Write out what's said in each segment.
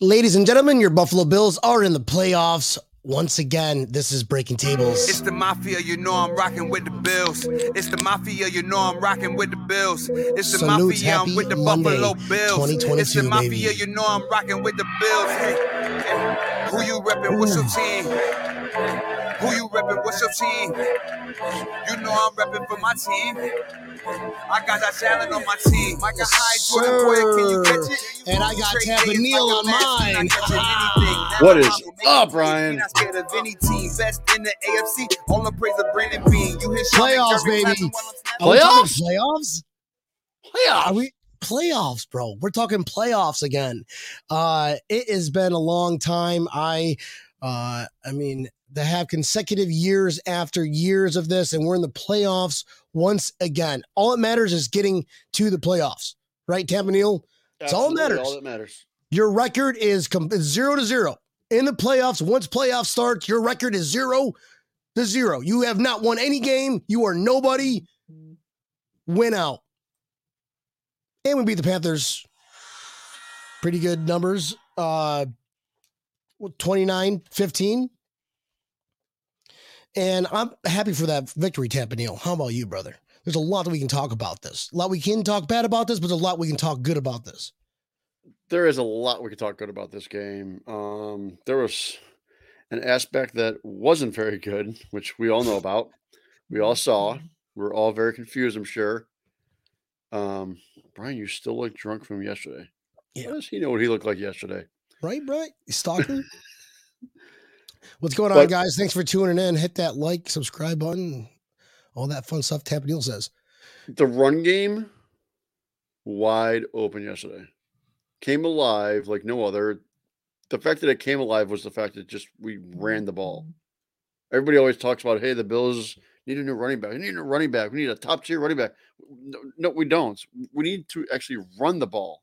Ladies and gentlemen, your Buffalo Bills are in the playoffs. Once again, this is Breaking Tables. It's the mafia, you know I'm rocking with the Bills. It's the mafia, you know I'm rocking with the Bills. It's the Salutes, mafia, I'm with the Monday, Buffalo Bills. 2022, It's the mafia, baby. you know I'm rocking with the Bills. Hey, hey. Who you reppin'? What's your team? Who you reppin'? What's your team? You know I'm reppin' for my team. I got that Allen on my team. I got high Jordan Boy, can you catch it? And I got Trey Tampa Davis, Neil on mine. not catching anything. Now What I'm is out with me. up, Ryan? Not scared of any team. Best in the AFC. All the praise of Brandon Beane. You hit Sean Playoffs, baby. clapping while I'm snapping. Are we talking Playoffs? Playoffs? Playoffs. Are we playoffs, bro? We're talking playoffs again. Uh, it has been a long time. I, uh, I mean, to have consecutive years after years of this, and we're in the playoffs once again. All that matters is getting to the playoffs, right, Tampa Neil? It's all that matters. All that matters. Your record is com- zero to zero in the playoffs. Once playoffs start, your record is zero to zero. You have not won any game. You are nobody. Win out. And we beat the Panthers. Pretty good numbers. Uh 29 15. And I'm happy for that victory, Tampa Neil. How about you, brother? There's a lot that we can talk about this. A lot we can talk bad about this, but there's a lot we can talk good about this. There is a lot we could talk good about this game. Um, there was an aspect that wasn't very good, which we all know about. We all saw. We're all very confused, I'm sure. Um, Brian, you still look drunk from yesterday. Yeah. How does he know what he looked like yesterday? Right, right. Stalker. What's going on, But- guys? Thanks for tuning in. Hit that like, subscribe button, all that fun stuff. Tampa Neil says. The run game wide open yesterday. Came alive like no other. The fact that it came alive was the fact that just we ran the ball. Everybody always talks about, hey, the Bills need a new running back. We need a running back. We need a top tier running back. No, no, we don't. We need to actually run the ball.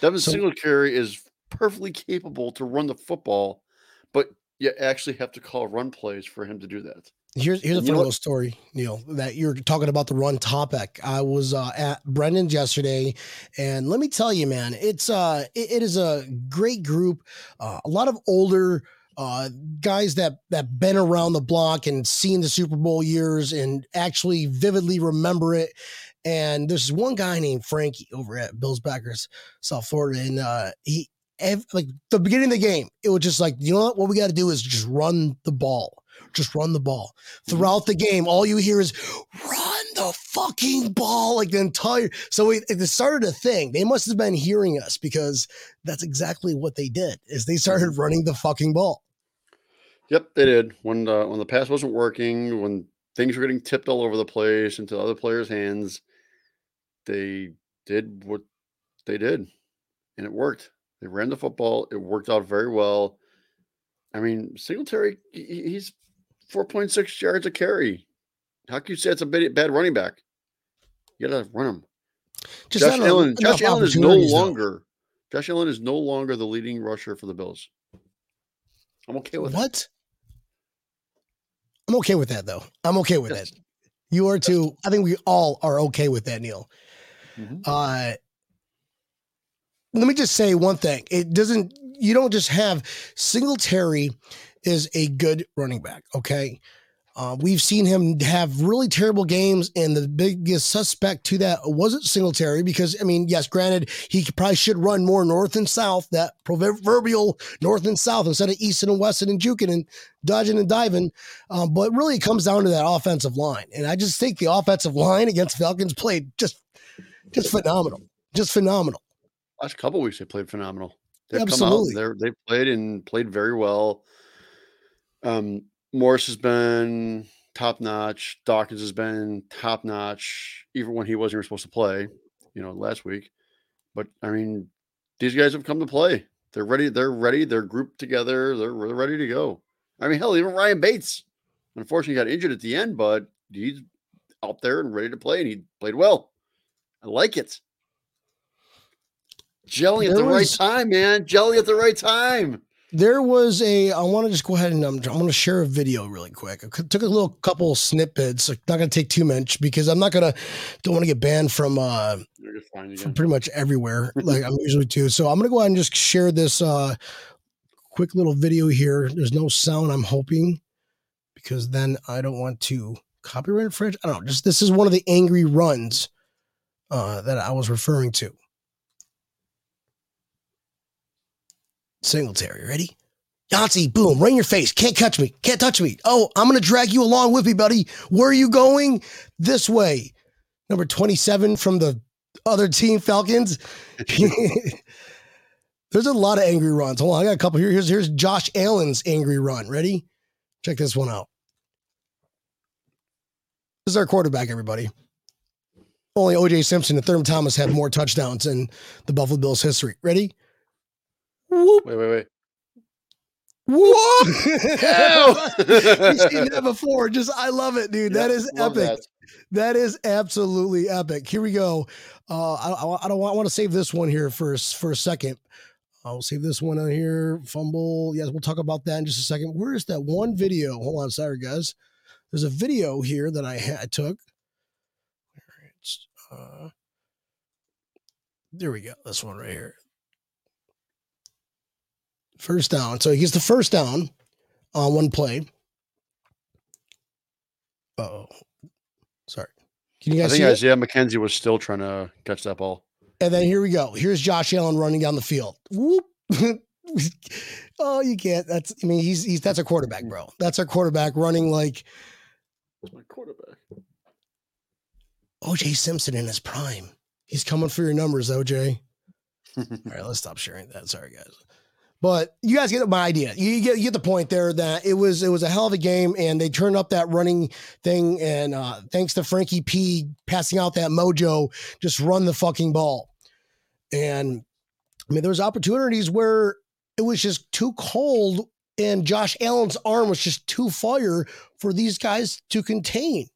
Devin So- Singletary is perfectly capable to run the football, you actually have to call run plays for him to do that. Here's here's a funny little story, Neil. That you're talking about the run topic. I was uh, at Brendan's yesterday, and let me tell you, man, it's uh, it, it is a great group. Uh, a lot of older uh, guys that that been around the block and seen the Super Bowl years and actually vividly remember it. And there's one guy named Frankie over at Bills Backers, South Florida, and uh, he ev- like the beginning of the game, it was just like, you know what? What we got to do is just run the ball, just run the ball mm-hmm. throughout the game. All you hear is run the fucking ball like the entire. So it, it started a thing. They must have been hearing us because that's exactly what they did. Is they started mm-hmm. running the fucking ball. Yep, they did. When the when the pass wasn't working, when things were getting tipped all over the place into other players' hands, they did what they did, and it worked. They ran the football. It worked out very well. I mean, Singletary, he- he- he's four point six yards a carry. How can you say it's a bad, bad running back? You gotta run him. Just Josh Allen. Josh Allen is no opportunities, though. longer. Josh Allen is no longer the leading rusher for the Bills. I'm okay with that. What? I'm okay with that though. I'm okay with Yes. that. You are too. I think we all are okay with that, Neil. Mhm. Uh, let me just say one thing. It doesn't, you don't just have Singletary is a good running back. Okay. Uh, we've seen him have really terrible games, and the biggest suspect to that wasn't Singletary because, I mean, yes, granted, he probably should run more north and south, that proverbial north and south instead of east and west and juking and dodging and diving. Um, but really, it comes down to that offensive line. And I just think the offensive line against Falcons played just, just phenomenal. Just phenomenal. Last couple weeks they played phenomenal. They've Absolutely. come out. They played and played very well. Um, Morse has been top notch. Dawkins has been top notch, even when he wasn't even supposed to play. You know, last week. But I mean, these guys have come to play. They're ready. They're ready. They're grouped together. They're, they're ready to go. I mean, hell, even Ryan Bates, unfortunately, got injured at the end, but he's out there and ready to play, and he played well. I like it. Jelly at There the right time, man. Jelly at the right time. there was a i want to just go ahead and um, i'm going to share a video really quick. I took a little couple snippets not going to take too much because i'm not going to don't want to get banned from uh You're just fine from pretty much everywhere like i'm usually too. So i'm going to go ahead and just share this uh quick little video here. There's no sound i'm hoping because then i don't want to copyright infringe. I don't know just this is one of the angry runs uh that i was referring to Singletary, ready? Yahtzee, boom, right in your face. Can't catch me. Can't touch me. Oh, I'm going to drag you along with me, buddy. Where are you going? This way. Number 27 from the other team, Falcons. There's a lot of angry runs. Hold on, I got a couple here. Here's, here's Josh Allen's angry run. Ready? Check this one out. This is our quarterback, everybody. Only OJ Simpson and Thurman Thomas have more touchdowns in the Buffalo Bills history. Ready? Whoop. Wait, wait, wait. Whoop! We've seen that before. Just I love it, dude. that is epic. that. That is absolutely epic. Here we go. Uh, I, I, I don't want, I want to save this one here for for a second. I'll save this one on here. Fumble. Yes, we'll talk about that in just a second. Where is that one video? Hold on, sorry guys. There's a video here that I, ha- I took. Uh, there we go. This one right here. First down. So he gets the first down on one play. Oh, sorry. Can you guys? I guys think see it? Isaiah McKenzie was still trying to catch that ball. And then here we go. Here's Josh Allen running down the field. Whoop. oh, you can't. That's. I mean, he's he's that's a quarterback, bro. That's our quarterback running like That's my quarterback. OJ Simpson in his prime. He's coming for your numbers, OJ. All right, let's stop sharing that. Sorry, guys. But you guys get my idea. You get you get the point there that it was it was a hell of a game, and they turned up that running thing. And uh, thanks to Frankie P passing out that mojo, just run the fucking ball. And I mean, there was opportunities where it was just too cold, and Josh Allen's arm was just too fire for these guys to contain.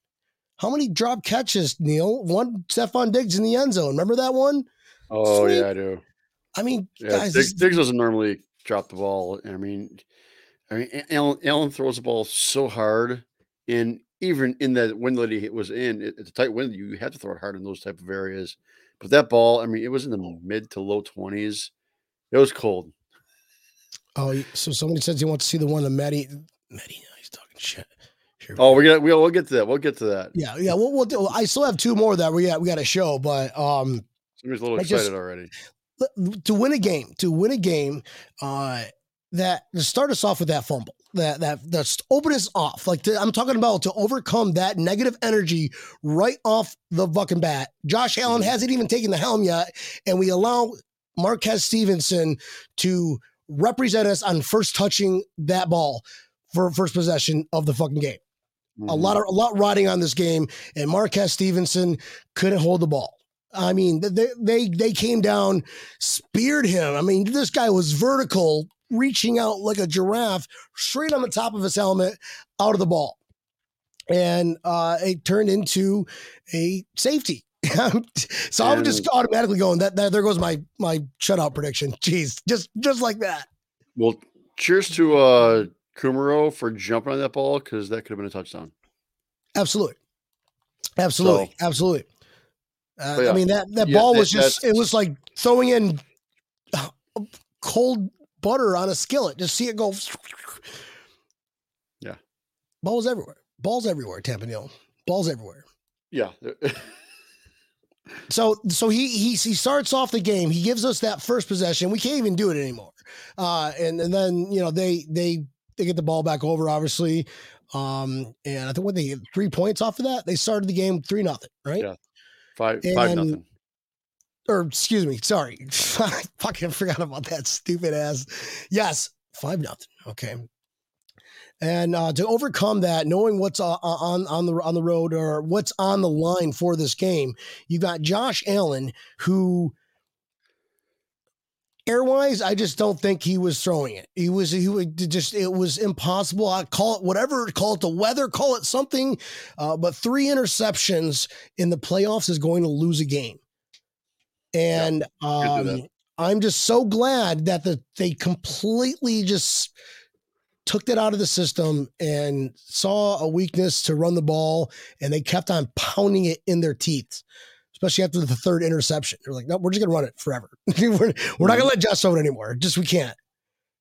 How many drop catches, Neil? One Stefon Diggs in the end zone. Remember that one? Oh Sweet. yeah, I do. I mean, Yeah, guys, Diggs, Diggs doesn't normally drop the ball. I mean, I mean, Allen, Allen throws the ball so hard, and even in that wind that he was in, it, it's a tight wind. You have to throw it hard in those type of areas. But that ball, I mean, it was in the mid to low twenties. It was cold. Oh, so somebody says he wants to see the one of Maddie. Maddie, he's talking shit. We Oh, we got we'll, we'll get to that. We'll get to that. yeah, yeah. We'll, we'll do, I still have two more that we got. We got to show, but um, Somebody's a little excited just- already. To win a game, to win a game, uh, that to start us off with that fumble, that that that's open us off. Like to, I'm talking about to overcome that negative energy right off the fucking bat. Josh Allen Mhm. hasn't even taken the helm yet, and we allow Marquez Stevenson to represent us on first touching that ball for first possession of the fucking game. a Mhm. lot of a lot riding on this game, and Marquez Stevenson couldn't hold the ball. I mean, they they they came down, speared him. I mean, this guy was vertical, reaching out like a giraffe, straight on the top of his helmet, out of the ball, and uh, it turned into a safety. so I'm just automatically going that, that there goes my my shutout prediction. Jeez, just just like that. Well, cheers to uh Kumaro for jumping on that ball because that could have been a touchdown. Absolutely. Absolutely. So- Absolutely. Uh, yeah. I mean, that, that Yeah, ball that- was just, it was like throwing in cold butter on a skillet. Just see it go. Yeah. Balls everywhere. Balls everywhere, Tampa Neil. Balls everywhere. Yeah. So so he he he starts off the game. He gives us that first possession. We can't even do it anymore. Uh, and and then you know they they they get the ball back over obviously. Um, and I think when they get three points off of that, they started the game three nothing. Right. Yeah. Five five And- nothing. or excuse me, sorry, I fucking forgot about that stupid ass. Yes, five nothing. Okay. And uh, to overcome that, knowing what's uh, on on the on the road or what's on the line for this game, you got Josh Allen, who airwise, I just don't think he was throwing it. He was he would just it was impossible. I call it whatever, call it the weather, call it something. Uh, but three interceptions in the playoffs is going to lose a game. And that. um, I'm just so glad that the they completely just took that out of the system and saw a weakness to run the ball, and they kept on pounding it in their teeth. Especially after the third interception, they're like, "No, we're just gonna run it forever. we're, we're not gonna let Josh throw it anymore. Just we can't."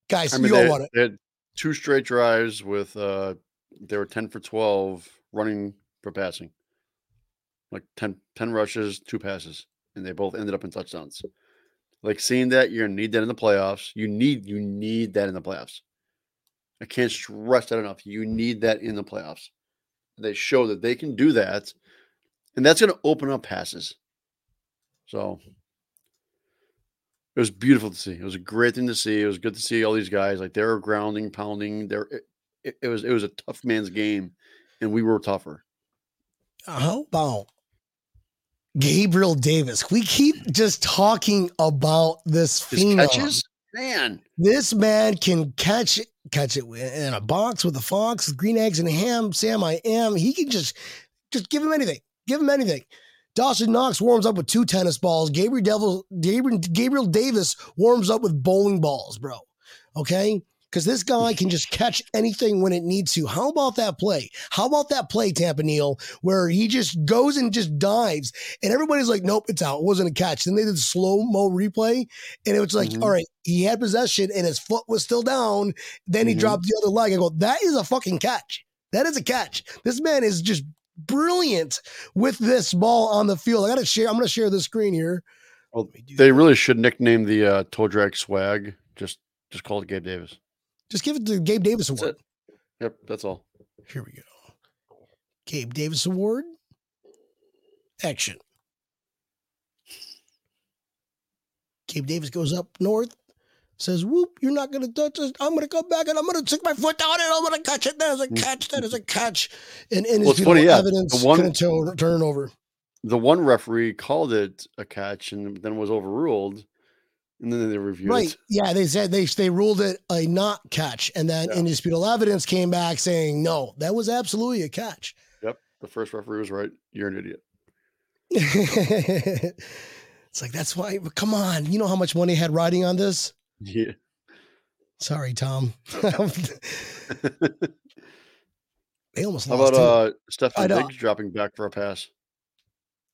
Guys, I mean, you all want it. they had two straight drives with uh they were 10 for 12 running for passing. Like 10, 10 rushes, two passes, and they both ended up in touchdowns. Like seeing that, you're gonna need that in the playoffs. You need you need that in the playoffs. I can't stress that enough. You need that in the playoffs. They show that they can do that, and that's going to open up passes. So it was beautiful to see. It was a great thing to see. It was good to see all these guys like they're grounding, pounding. There, it, it, it was it was a tough man's game, and we were tougher. How about Gabriel Davis? We keep just talking about this His phenom. man. This man can catch catch it in a box with a fox, with green eggs and ham. Sam, I am. He can just just give him anything. Give him anything. Dawson Knox warms up with two tennis balls. Gabriel Devil, Gabriel, Gabriel Davis warms up with bowling balls, bro. Okay. Because this guy can just catch anything when it needs to. How about that play? How about that play, Tampa Neil, where he just goes and just dives, and everybody's like, "Nope, it's out. It wasn't a catch." Then they did the slow mo replay, and it was like, Mhm. "All right, he had possession, and his foot was still down. Then he Mhm. dropped the other leg." I go, "That is a fucking catch. That is a catch. This man is just brilliant with this ball on the field." I got to share. I'm going to share the screen here. Well, Let me do They that. really should nickname the uh, toe drag swag. Just just call it Gabe Davis. just give it the Gabe Davis That's Award. it. Yep, that's all. Here we go. Gabe Davis Award. Action. Gabe Davis goes up north, says, Whoop, you're not going to touch us. I'm going to come back and I'm going to stick my foot down and I'm going to catch it. That is a mm. catch. That is a catch. And, and Well, it's funny, yeah. evidence The one- couldn't turn, turn over. The one referee called it a catch and then was overruled, and then they reviewed Right. it. Yeah. They said they, they ruled it a not catch. And then Yeah. indisputable evidence came back saying, No, that was absolutely a catch. Yep, the first referee was right. You're an idiot. it's like, that's why, come on. You know how much money had riding on this? Yeah. Sorry, Tom. they almost How lost. about too. uh Stefon I. Diggs dropping back for a pass?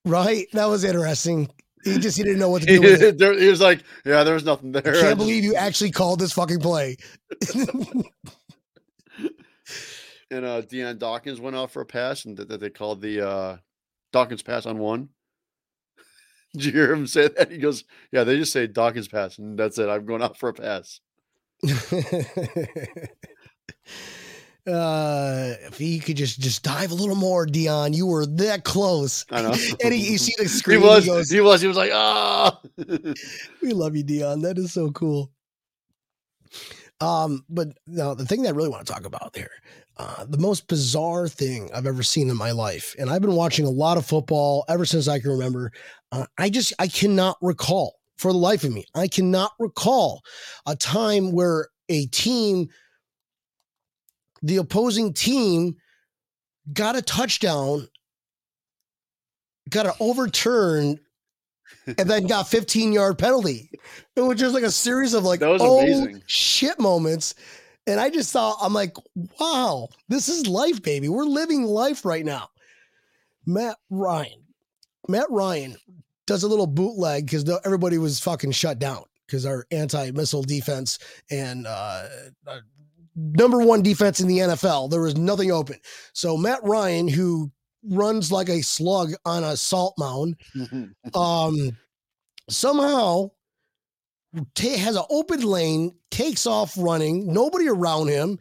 right? That was interesting. He just he didn't know what to do with it. there- he was like, "Yeah, there was nothing there." I I can't just- believe you actually called this fucking play. and uh Dion Dawkins went out for a pass, and that, that they called the uh Dawkins pass on one. Did you hear him say that? He goes, "Yeah, they just say Dawkins pass, and that's it. I'm going out for a pass." uh, if he could just just dive a little more, Dion, you were that close. I know. And he, you see the he screen. was, he goes, he was, he was like, "Ah." We love you, Dion. That is so cool. Um, but now the thing that I really want to talk about here, uh, the most bizarre thing I've ever seen in my life, and I've been watching a lot of football ever since I can remember. Uh, I just I cannot recall for the life of me. I cannot recall a time where a team, the opposing team, got a touchdown, got an overturn, and then got 15 yard penalty. It was just like a series of like oh amazing. shit moments. And I just thought, I'm like, wow, this is life, baby. We're living life right now. Matt Ryan. Matt Ryan does a little bootleg because everybody was fucking shut down because our anti-missile defense and uh, uh, number one defense in the NFL, there was nothing open. So Matt Ryan, who runs like a slug on a salt mound, um, somehow ta- has an open lane, takes off running, nobody around him.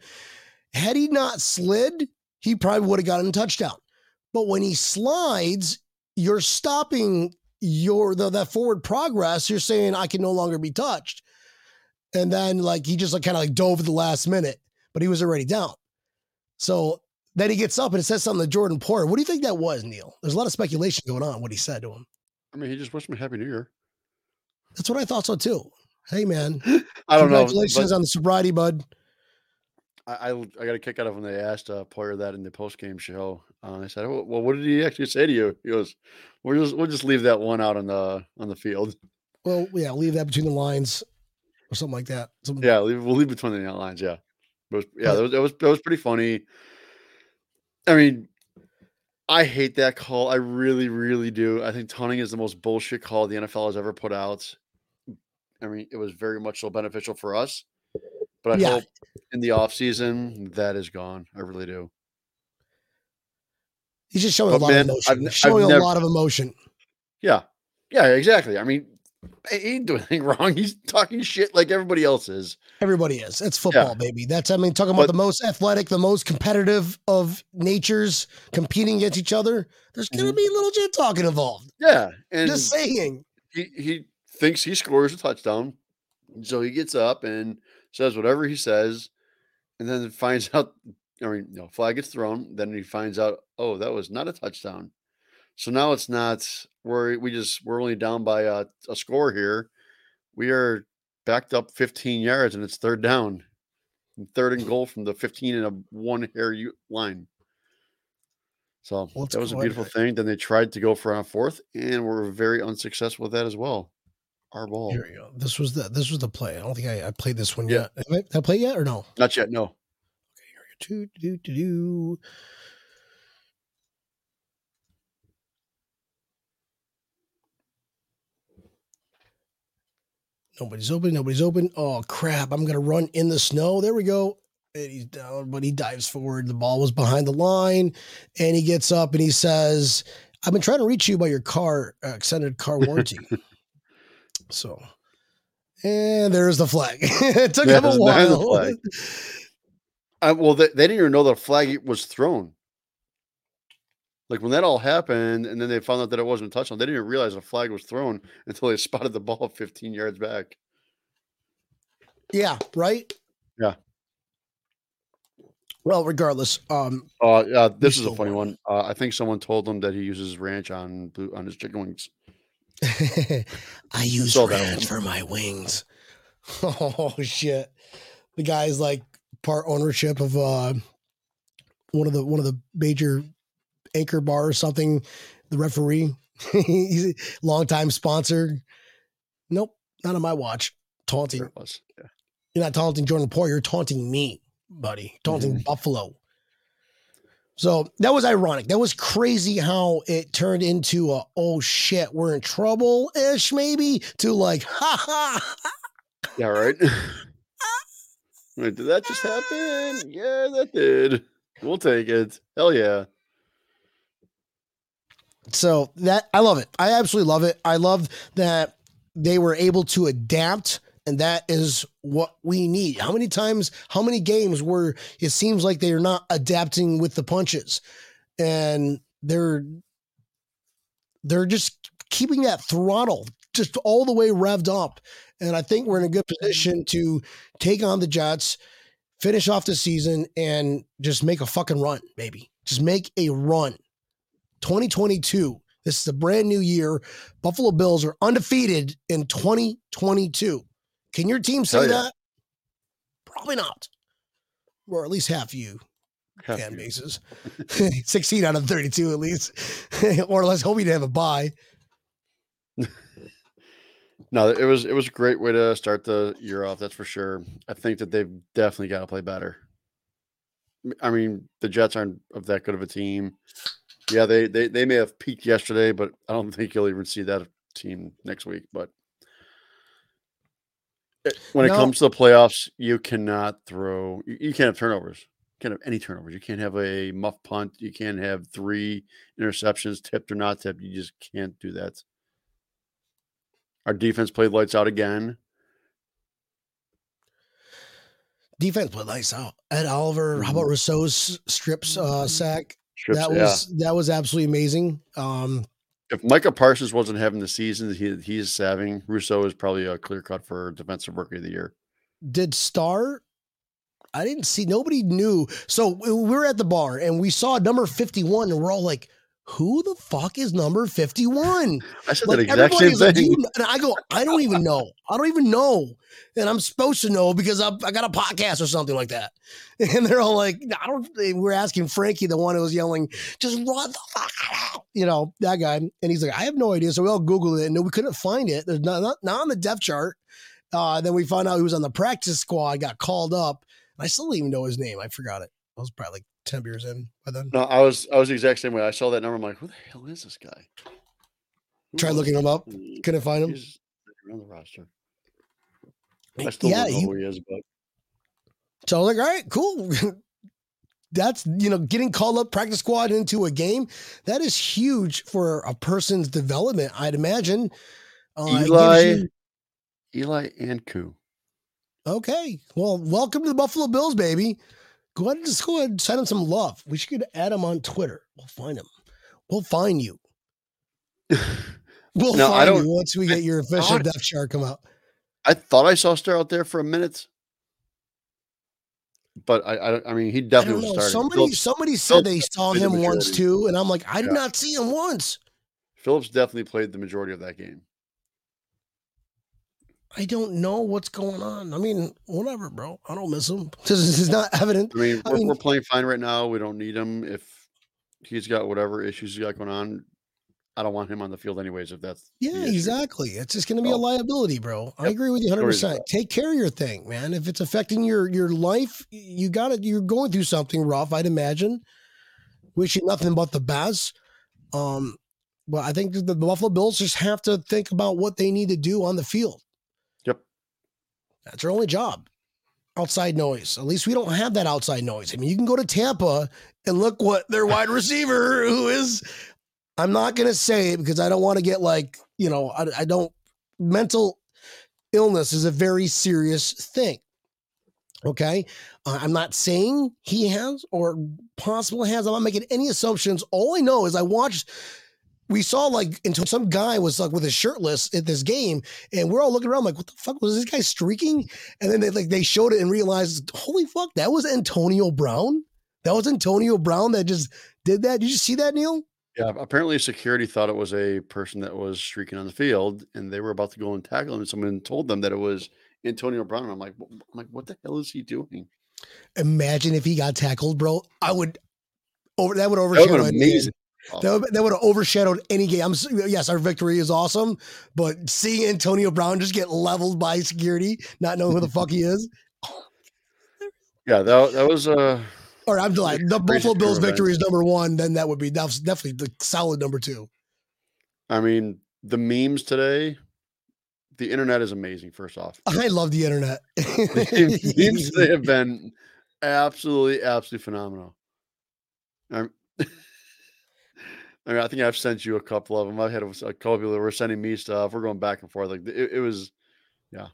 Had he not slid, he probably would have gotten a touchdown. But when he slides, you're stopping your the that forward progress. You're saying I can no longer be touched. And then like he just like kind of like dove at the last minute, but he was already down. So then he gets up and it says something to Jordan Poyer. What do you think that was, Neil? There's a lot of speculation going on what he said to him. I mean, he just wished me happy New Year. That's what I thought so too. Hey man, I don't know. congratulations on the sobriety, bud. I, I I got a kick out of when they asked a player that in the post game show. Uh, I said, "Well, what did he actually say to you?" He goes, "We'll just we'll just leave that one out on the on the field." Well, yeah, leave that between the lines or something like that. Some, Yeah, leave, we'll leave between the lines. Yeah, was, yeah, that was, that was that was pretty funny. I mean, I hate that call. I really, really do. I think taunting is the most bullshit call the NFL has ever put out. I mean, it was very much so beneficial for us, but I Yeah. hope in the off season that is gone. I really do. He's just showing But a lot man, of emotion. I've n- I've showing a never- lot of emotion. Yeah, yeah, exactly. I mean, he didn't do anything wrong. He's talking shit like everybody else is. Everybody is. It's football, baby. That's I mean, talking about But- the most athletic, the most competitive of natures competing against each other. There's gonna Mhm. be a little shit talking involved. Yeah, and Just saying. he he thinks he scores a touchdown, so he gets up and says whatever he says, and then finds out. I mean, no flag gets thrown. Then he finds out, oh, that was not a touchdown. So now it's not. We're we just we're only down by a, a score here. We are backed up 15 yards, and it's third down, and third and goal from the 15 and a one hair line. So Let's that was a beautiful thing. Then they tried to go for a fourth, and were very unsuccessful with that as well. Our ball, Here we go. This was the this was the play. I don't think I, I played this one Yeah. yet. Have I, have I played yet or no? not yet. No, Do, do, do, do. Nobody's open. Nobody's open. Oh crap! I'm gonna run in the snow. There we go. And he's down, but he dives forward. The ball was behind the line, and he gets up and he says, "I've been trying to reach you by your car uh, extended car warranty." so, and there's the flag. it took him a There's- there's the while. I, well, they, they didn't even know the flag was thrown. Like when that all happened, and then they found out that it wasn't a touchdown. They didn't even realize a flag was thrown until they spotted the ball 15 yards back. Yeah, right. Yeah. Well, regardless, um, Uh, yeah, this is a funny one. Uh, I think someone told him that he uses ranch on blue, on his chicken wings. I use saw ranch for my wings. Oh shit! The guy's like part ownership of uh one of the one of the major anchor bar or something. The referee, he's a longtime sponsor. Nope, not on my watch. Taunting. There it was. Yeah. You're not taunting Jordan Poyer. You're taunting me, buddy. Taunting Buffalo. So that was ironic. That was crazy how it turned into a oh shit, we're in trouble ish maybe to like ha ha. Yeah, right. Wait, did that just happen? Yeah, that did. We'll take it. Hell yeah. So that I love it. I absolutely love it. I love that they were able to adapt and that is what we need. How many times, how many games where it seems like they're not adapting with the punches and they're they're just keeping that throttle just all the way revved up. And I think we're in a good position to take on the Jets, finish off the season, and just make a fucking run, baby. Just make a run. 2022. This is a brand new year. Buffalo Bills are undefeated in 2022. Can your team oh, say Hell yeah. that? Probably not. Or at least half you Half fan you. bases. 16 out of 32 at least. or let's hope you have a bye. No, it was it was a great way to start the year off. That's for sure. I think that they've definitely got to play better. I mean, the Jets aren't of that good of a team. Yeah, they they they may have peaked yesterday, but I don't think you'll even see that team next week. But it- when No. it comes to the playoffs, you cannot throw. You, you can't have turnovers. You can't have any turnovers. You can't have a muff punt. You can't have three interceptions, tipped or not tipped. You just can't do that. Our defense played lights out again. Defense played lights out. Ed Oliver, how about Rousseau's strips uh, sack? Strips, that yeah. was that was absolutely amazing. Um, If Micah Parsons wasn't having the season that he, he's having, Rousseau is probably a clear cut for defensive rookie of the year. did Star? I didn't see. Nobody knew. So we were at the bar and we saw number fifty-one, and we're all like, who the fuck is number 51? I said Like that exact same like, thing. and I go, I don't even know. I don't even know. And I'm supposed to know because I, I got a podcast or something like that. And they're all like, I don't, we're asking Frankie, the one who was yelling, just run the fuck out, you know, that guy. And he's like, I have no idea. So we all Googled it and we couldn't find it. There's not, not, not on the depth chart. Uh, then we found out he was on the practice squad, got called up. And I still don't even know his name. I forgot it. I was probably like 10 beers in by then. No, I was I was the exact same way. I saw that number. I'm like, who the hell is this guy? Who Tried looking him up. Couldn't find him. He's around the roster. I still yeah, don't know he, who he is, but So I was like, all right, cool. That's you know, getting called up practice squad into a game, that is huge for a person's development, I'd imagine. Uh, Eli you- Eli Ankou. okay. Well, welcome to the Buffalo Bills, baby. Go ahead and just go ahead and send him some love. We should add him on Twitter. We'll find him. We'll find you. We'll No, find you once we get your official depth chart come out. I thought I saw Star out there for a minute, but I I, I mean he definitely was starting. Somebody Phillips, somebody said Phillips they saw played the him once too, and I'm like, I did Yeah. not see him once. Phillips definitely played the majority of that game. I don't know what's going on. I mean, whatever, bro. I don't miss him. This is not evident. I mean, we're, mean- we're playing fine right now. We don't need him if he's got whatever issues he's got going on. I don't want him on the field anyways. If that's Yeah, exactly. It's just going to be a Oh. liability, bro. I agree with you 100. percent Take care of your thing, man. If it's affecting your your life, you got it. You're going through something rough, I'd imagine. Wish you nothing but the best. Um, but I think the Buffalo Bills just have to think about what they need to do on the field. That's their only job. Outside noise. At least we don't have that outside noise. I mean, you can go to Tampa and look what their wide receiver, who is, I'm not going to say it because I don't want to get like, you know, I, I don't, mental illness is a very serious thing. Okay. Uh, I'm not saying he has or possible has. I'm not making any assumptions. All I know is I watched we saw like until some guy was like with his shirtless at this game, and we're all looking around like, what the fuck was this guy streaking? And then they like they showed it and realized, holy fuck, that was Antonio Brown. That was Antonio Brown that just did that. Did you see that, Neil? Yeah, apparently security thought it was a person that was streaking on the field, and they were about to go and tackle him. And someone told them that it was Antonio Brown. I'm like, I'm like, what the hell is he doing? Imagine if he got tackled, bro. I would over that would That overshadow would have any been game. amazing. That would, that would have overshadowed any game. I'm yes, our victory is awesome, but seeing Antonio Brown just get leveled by security, not knowing who the fuck he is, Yeah, that, that was uh or I'm like the Buffalo Bills victory is number one, then that would be that's definitely the solid number two. I mean, the memes today, the internet is amazing, first off. I love the internet. The memes today have been absolutely, absolutely phenomenal. I'm, I mean, I think I've sent you a couple of them. I've had a couple people that were sending me stuff. We're going back and forth. Like it, it was, yeah,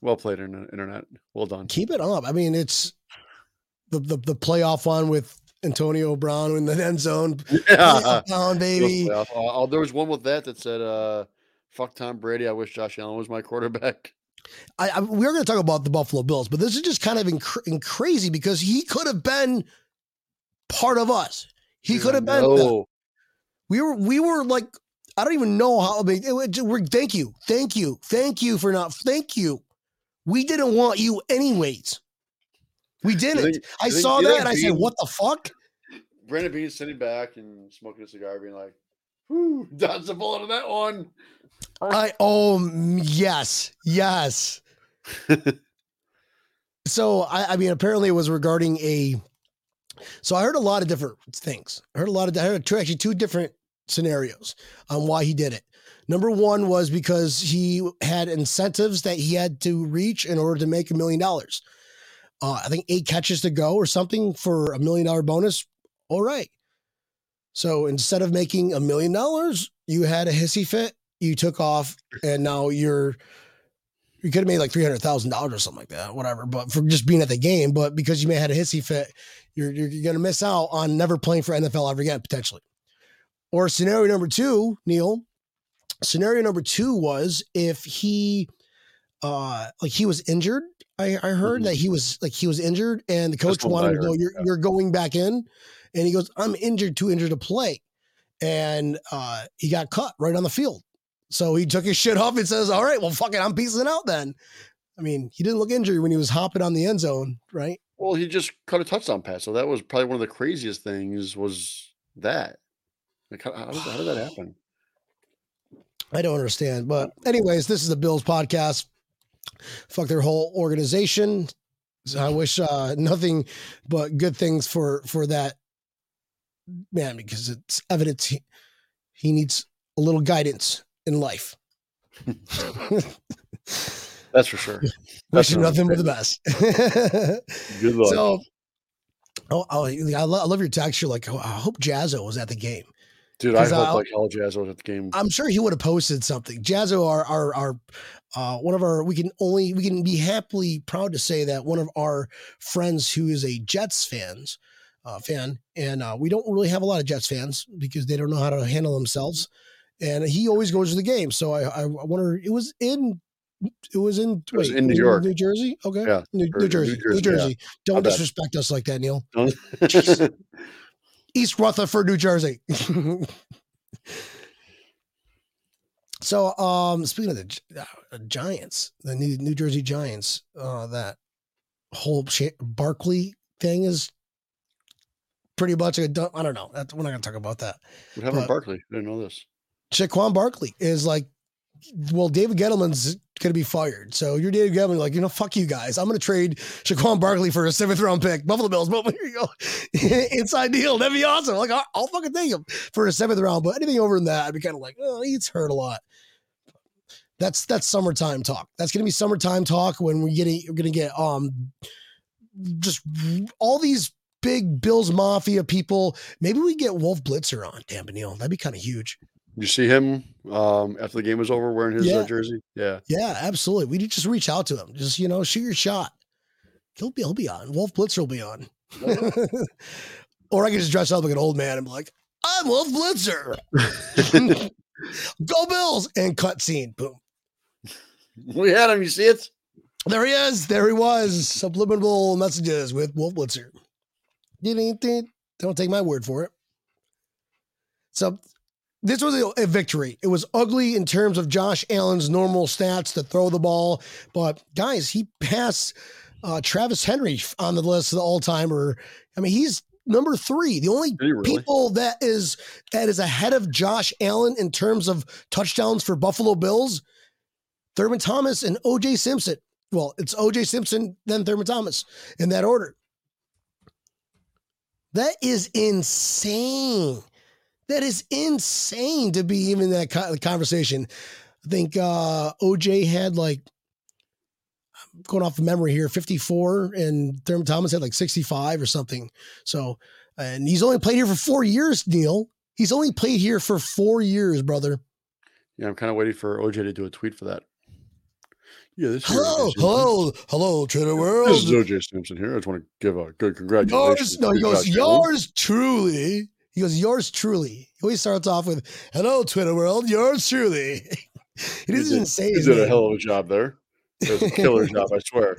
well played, internet. internet. Well done. Keep it up. I mean, it's the the, the playoff one with Antonio Brown in the end zone. Yeah. Baby. uh, uh, there was one with that that said, uh, "Fuck Tom Brady. I wish Josh Allen was my quarterback." I, I, we are going to talk about the Buffalo Bills, but this is just kind of inc- in crazy because he could have been part of us. He could have been. We were we were like I don't even know how. I mean, it, it- we're thank you, thank you, thank you for not thank you. We didn't want you anyways. We didn't. think- I you saw you that think and I said, "What the fuck?" Brandon Beane sitting back and smoking a cigar, being like, "Whoo, dodged a bullet on that one." I oh yes, yes. so I, I mean, apparently it was regarding a. So I heard a lot of different things. I heard a lot of. I heard two, actually two different scenarios on why he did it. Number one was because he had incentives that he had to reach in order to make a million dollars. Uh, I think eight catches to go or something for a million dollar bonus. All right. So instead of making a million dollars, you had a hissy fit, you took off, and now you're you could have made like three hundred thousand dollars or something like that, whatever. But for just being at the game, but because you may have had a hissy fit, you're you're, you're gonna miss out on never playing for NFL ever again potentially. Or scenario number two, Neil. Scenario number two was if he, uh, like he was injured. I, I heard Mhm. that he was like he was injured, and the coach wanted to go. You're yeah. you're going back in, and he goes, "I'm injured, too injured to play." and uh, he got cut right on the field. So he took his shit off and says, "All right, well, fuck it, I'm piecing out then." I mean, he didn't look injured when he was hopping on the end zone, right? Well, he just caught a touchdown pass, so that was probably one of the craziest things. Was that? Like, how, how, did, how did that happen? I don't understand. But anyways, this is the Bills podcast. Fuck their whole organization. So I wish uh, nothing but good things for for that man because it's evident he, he needs a little guidance in life. That's for sure. Wish him nothing but the best. Good luck. So, oh, oh I, love, I love your text. You're like, oh, I hope Jazzo was at the game. Dude, I hope I- like hell Jazz was at the game. I'm sure he would have posted something. Jazzo, our our our uh, one of our we can only we can be happily proud to say that one of our friends who is a Jets fans uh, fan, and uh, we don't really have a lot of Jets fans because they don't know how to handle themselves. And he always goes to the game, so I I wonder it was in. It was in. It was wait, in New York. New Jersey. Okay, Yeah, New, New New Jersey, New Jersey, yeah. Don't disrespect us like that, Neil. East Rutherford, New Jersey. so, um, speaking of the uh, Giants, the New New Jersey Giants, uh, that whole Sha- Barkley thing is pretty much a dump. I don't know. That's, we're not going to talk about that. what happened Barkley? I didn't know this. Saquon Barkley is like, well, David Gettleman's going to be fired. So you're David Gettleman, like, you know, fuck you guys. I'm going to trade Saquon Barkley for a seventh round pick. Buffalo Bills, but here you go. Inside deal. That'd be awesome. Like, I'll, I'll fucking take him for a seventh round. But anything over than that, I'd be kind of like, oh, he's hurt a lot. That's that's summertime talk. That's gonna be summertime talk when we're getting we're gonna get um just all these big Bills Mafia people. Maybe we get Wolf Blitzer on Tampa Neil. That'd be kind of huge. Did you see him um, after the game was over wearing his Yeah. uh, jersey? Yeah. Yeah, absolutely. We just reach out to him. Just you know, shoot your shot. He'll be he'll be on. Wolf Blitzer will be on. or I can just dress up like an old man and be like, I'm Wolf Blitzer. Go Bills and cut scene. Boom. we had him. You see it? There he is. There he was. Subliminal messages with Wolf Blitzer. Don't take my word for it. So this was a, a victory. It was ugly in terms of Josh Allen's normal stats to throw the ball, but guys, he passed uh, Travis Henry on the list of the all-timer. I mean, he's number three. The only really? people that is that is ahead of Josh Allen in terms of touchdowns for Buffalo Bills, Thurman Thomas and OJ Simpson. Well, it's OJ Simpson, then Thurman Thomas in that order. That is insane. That is insane to be even in that conversation. I think uh, OJ had like, I'm going off of memory here, 54, and Thurman Thomas had like 65 or something. So, and he's only played here for four years, Neil. He's only played here for four years, brother. Yeah, I'm kind of waiting for OJ to do a tweet for that. Yeah, this is Hello, hello, hello, Trader World. This is OJ Simpson here. I just want to give a good congratulations. Yours, no, he goes, yours truly. He goes, yours truly. He always starts off with, hello, Twitter world, yours truly. he doesn't even say He did a hell of a job there. It was a killer job, I swear.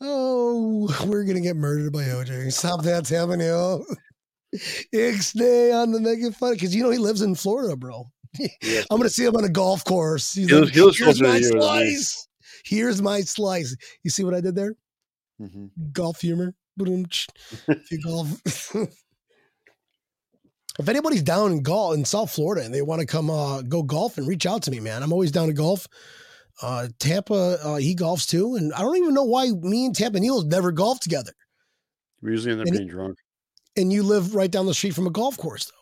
Oh, we're going to get murdered by OJ. Stop that, Tamanio. Ixnay on the making fun because you know he lives in Florida, bro. Yes. I'm going to see him on a golf course. He's He like, he Here's my you than me." slice. Here's my slice. You see what I did there? Mhm. golf humor. If you golf. If anybody's down in golf in South Florida and they want to come uh, go golf and reach out to me, man. I'm always down to golf. Uh, Tampa, uh, he golfs too, and I don't even know why me and Tampa Neil never golf together. We usually end up And being drunk. And you live right down the street from a golf course, though.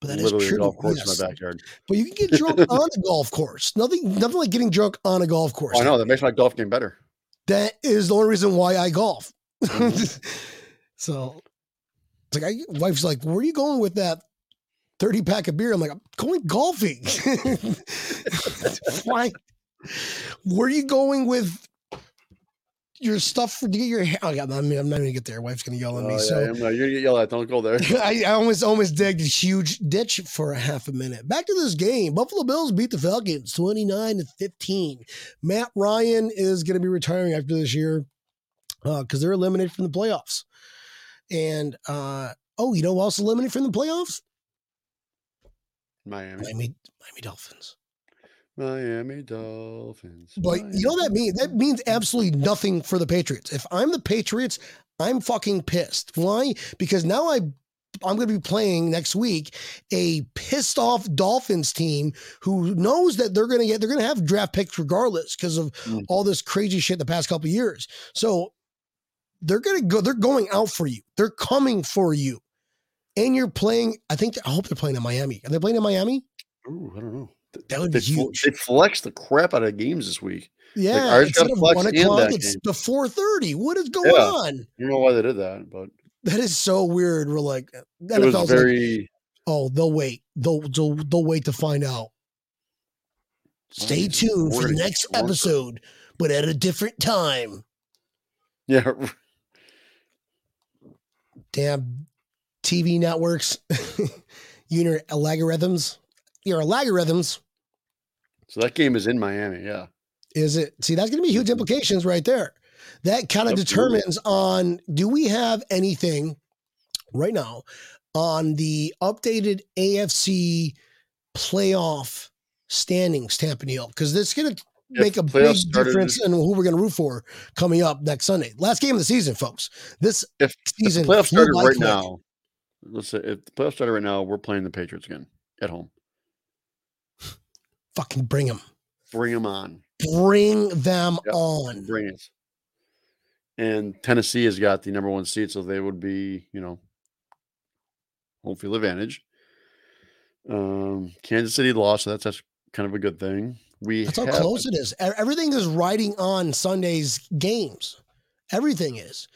But that is Literally true. a golf course yes. in my backyard. But you can get drunk on a golf course. Nothing, nothing like getting drunk on a golf course. Oh, I know that makes my golf game better. That is the only reason why I golf. Mhm. so it's like, I, wife's like, where are you going with that 30 pack of beer? I'm like, I'm going golfing. why? Where are you going with your stuff to get your hair? Oh, yeah, I'm, I'm not going to get there. Wife's going to yell at me. Oh, yeah, so I'm you're gonna get yelled at. Don't go there. I, I almost almost digged a huge ditch for a half a minute. Back to this game. Buffalo Bills beat the Falcons 29 to 15. Matt Ryan is going to be retiring after this year because they're eliminated from the playoffs. And uh, oh, you know who else eliminated from the playoffs? Miami. Miami, Miami Dolphins. Miami Dolphins. But you know what that means? That means absolutely nothing for the Patriots. If I'm the Patriots, I'm fucking pissed. Why? Because now I I'm going to be playing next week a pissed off Dolphins team who knows that they're going to get they're going to have draft picks regardless because of Mm. all this crazy shit the past couple of years. So they're going to go they're going out for you. They're coming for you. And you're playing I think I hope they're playing in Miami. Are they playing in Miami? Ooh, I don't know. That would be They, fl- huge. they flexed the crap out of games this week. Yeah, ours instead of one o'clock, it's the four thirty. What is going Yeah. on? I don't know why they did that, but That is so weird. We're like, uh, was NFL's like, very. oh, they'll wait. They'll, they'll they'll wait to find out. Stay tuned for the next episode, but at a different time. Yeah, Damn TV networks, your algorithms. Your algorithms. so that game is in Miami. Yeah, Is it? See, that's going to be huge mm-hmm. implications right there. That kind of determines on do we have anything right now on the updated AFC playoff standings, Tampa Neil? Because this is going to make a big difference in who we're going to root for coming up next Sunday. Last game of the season, folks. This If- If the season playoffs started right now, let's say if the playoffs started right now, we're playing the Patriots again at home. Fucking bring them. Bring them on. Bring them Yep. on. Bring it. And Tennessee has got the number one seed, so they would be, you know, home field advantage. Um, Kansas City lost, so that's that's kind of a good thing. We That's how close it is. Everything is riding on Sunday's games. Everything is.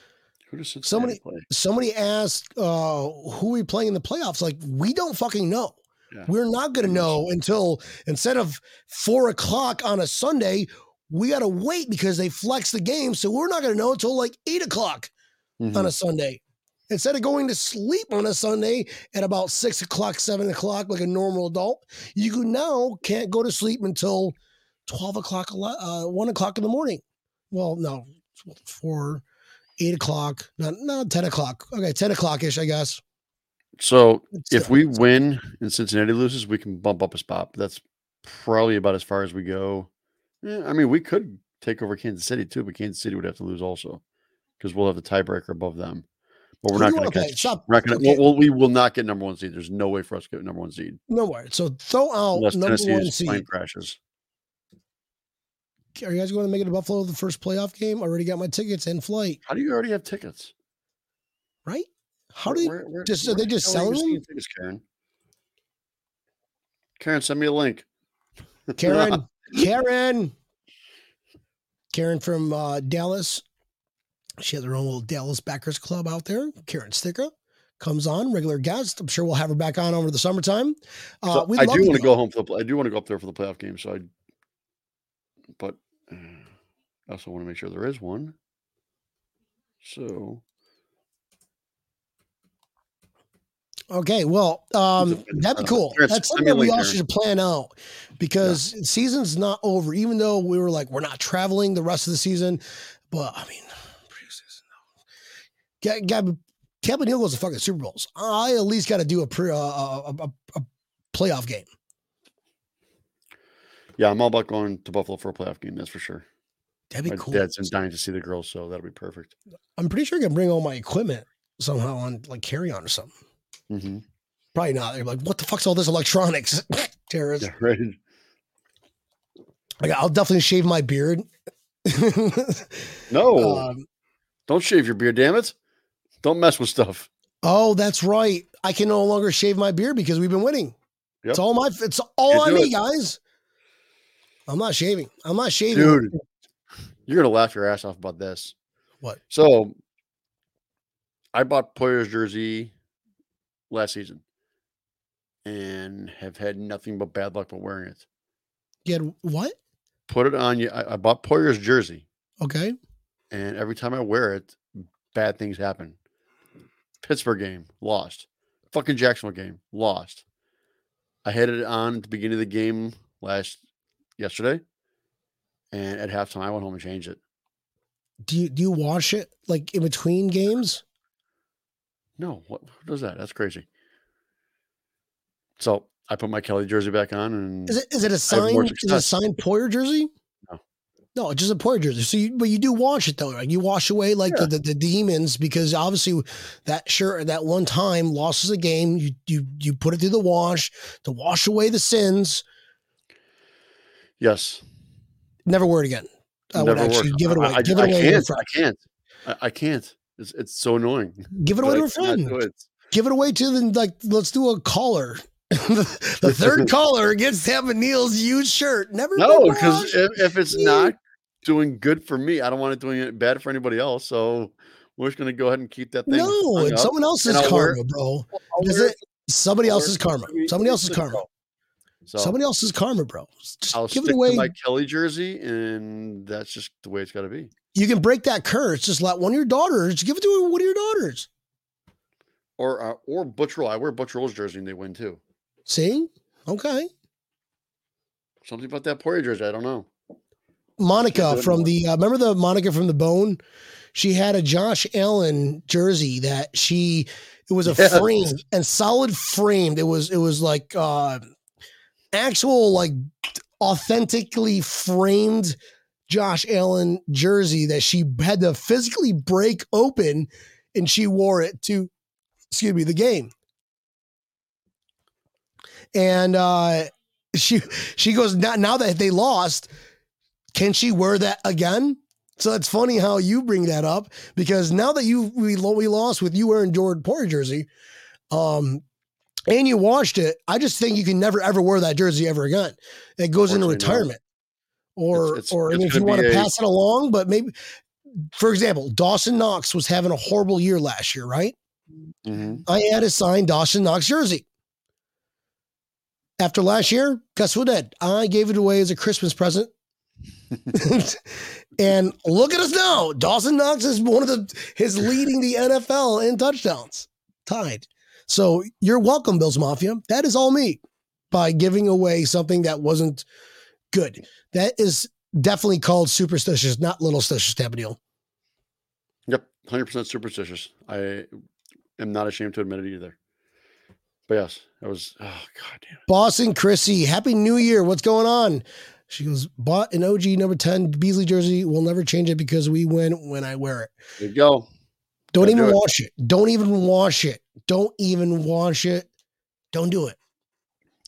Who does Cincinnati somebody- play? somebody asked uh who we playing in the playoffs like we don't fucking know Yeah. we're not going to know until instead of four o'clock on a sunday we got to wait because they flex the game so we're not going to know until like eight o'clock Mhm. on a sunday instead of going to sleep on a sunday at about six o'clock seven o'clock like a normal adult you now can't go to sleep until 12 o'clock uh, 1 o'clock in the morning well no four eight o'clock not, not 10 o'clock okay 10 o'clock ish i guess So It's if still- we win and Cincinnati loses, we can bump up a spot. That's probably about as far as we go. Yeah, I mean, we could take over Kansas City too, but Kansas City would have to lose also because we'll have the tiebreaker above them. But we're Who not going to catch. Stop. We're not going to. Okay. Well, we will not get number one seed. There's no way for us to get number one seed no way. so throw out unless number Tennessee one seed crashes. Are you guys going to make it to buffalo the first playoff game I already got my tickets in flight How do you already have tickets? right how do Where- where- just- where are they just selling them? Tickets, Karen. Karen, send me a link. Karen, Karen, Karen from uh, Dallas. She has her own little Dallas Backers Club out there. Karen Sticker comes on, regular guest. I'm sure we'll have her back on over the summertime. Uh, So I do want to go home for the. I do want to go up there for the playoff game. So I, but I also want to make sure there is one. So Okay, well, um, that'd be uh, cool. That's something we all should plan out because season's not over. Even though we were like, we're not traveling the rest of the season, but I mean, preseason. Got Tampa Neil goes to fucking Super Bowls. I at least got to do a pre uh, a, a, a playoff game. Yeah, I'm all about going to Buffalo for a playoff game. That's for sure. That'd be My cool. dad's dying to see the girls, so that'll be perfect. I'm pretty sure I can bring all my equipment somehow on like carry on or something. hmm Probably not. They're like, what the fuck's all this electronics? Terrorists. Yeah, right. Like, I'll definitely shave my beard. No, um, don't shave your beard. Damn it! Don't mess with stuff. Oh, that's right. I can no longer shave my beard because we've been winning. It's all my. It's all You on me, it. guys. I'm not shaving. I'm not shaving. Dude, you're gonna laugh your ass off about this. What? So, I bought Poyer's jersey last season, and have had nothing but bad luck with wearing it. You had what? Put it on you. I, I bought Poyer's jersey, Okay. and every time I wear it, bad things happen. Pittsburgh game lost. Fucking Jacksonville game lost. I had it on at the beginning of the game last yesterday, and at halftime I went home and changed it. Do you do you wash it like in between games? No, what who does that? That's crazy. So I put my Kelly jersey back on, and Is it is it a signed is it a signed Poyer jersey? No. No, it's just a Poyer jersey. So you but you do wash it though. right? you wash away like Yeah. the, the, the demons because obviously that shirt that one time losses a game. You you you put it through the wash to wash away the sins. Yes, Never wear it again. I would actually give it away. I, I, give it away a can't. I can't. I, I can't. It's it's so annoying. Give it away I to a friend. it. Give it away to the like. Let's do a caller. the, third caller gets to have a Neil's used shirt. Never No, because if, if it's not doing good for me, I don't want it doing it bad for anybody else. So we're just gonna go ahead and keep that thing. no, it's up. someone else's karma, bro. Is it somebody else's karma? Somebody else's karma. So Somebody else's karma, bro. Just I'll give stick it away. my Kelly jersey, and that's just the way it's got to be. you can break that curse. Just let one of your daughters give it to one of your daughters. Or uh, or Butch Rolle. I wear Butch Rolle's jersey, and they win too. See? Okay. Something about that Poyer jersey, I don't know. Monica from the uh, remember the Monica from the Bone? She had a Josh Allen jersey that she it was a Yes. frame and solid framed. It was it was like uh actual like authentically framed Josh Allen jersey that she had to physically break open and she wore it to excuse me the game. And uh she she goes now, now that they lost can she wear that again? So it's funny how you bring that up because now that you we, we lost with you wearing Jordan Poyer jersey, um, and you washed it, I just think you can never ever wear that jersey ever again. It goes into Unfortunately, no. retirement, or It's- it's- or it's if you want to a- pass it along, but maybe, for example, Dawson Knox was having a horrible year last year, right? Mhm. I had a signed Dawson Knox jersey. After last year, guess what I did? I gave it away as a Christmas present. and look at us now. Dawson Knox is one of the his leading the NFL in touchdowns. Tied. So you're welcome, Bills Mafia. That is all me by giving away something that wasn't good. That is definitely called superstitious, not little stitious, Tabanil. Yep, hundred percent superstitious. I am not ashamed to admit it either. But yes, that was oh god damn. Boston Chrissy, Happy New Year. What's going on? She goes, bought an OG number 10 Beasley jersey. We'll never change it because we win when I wear it. There you go. Don't even do it. wash it. Don't even wash it. Don't even wash it. Don't do it.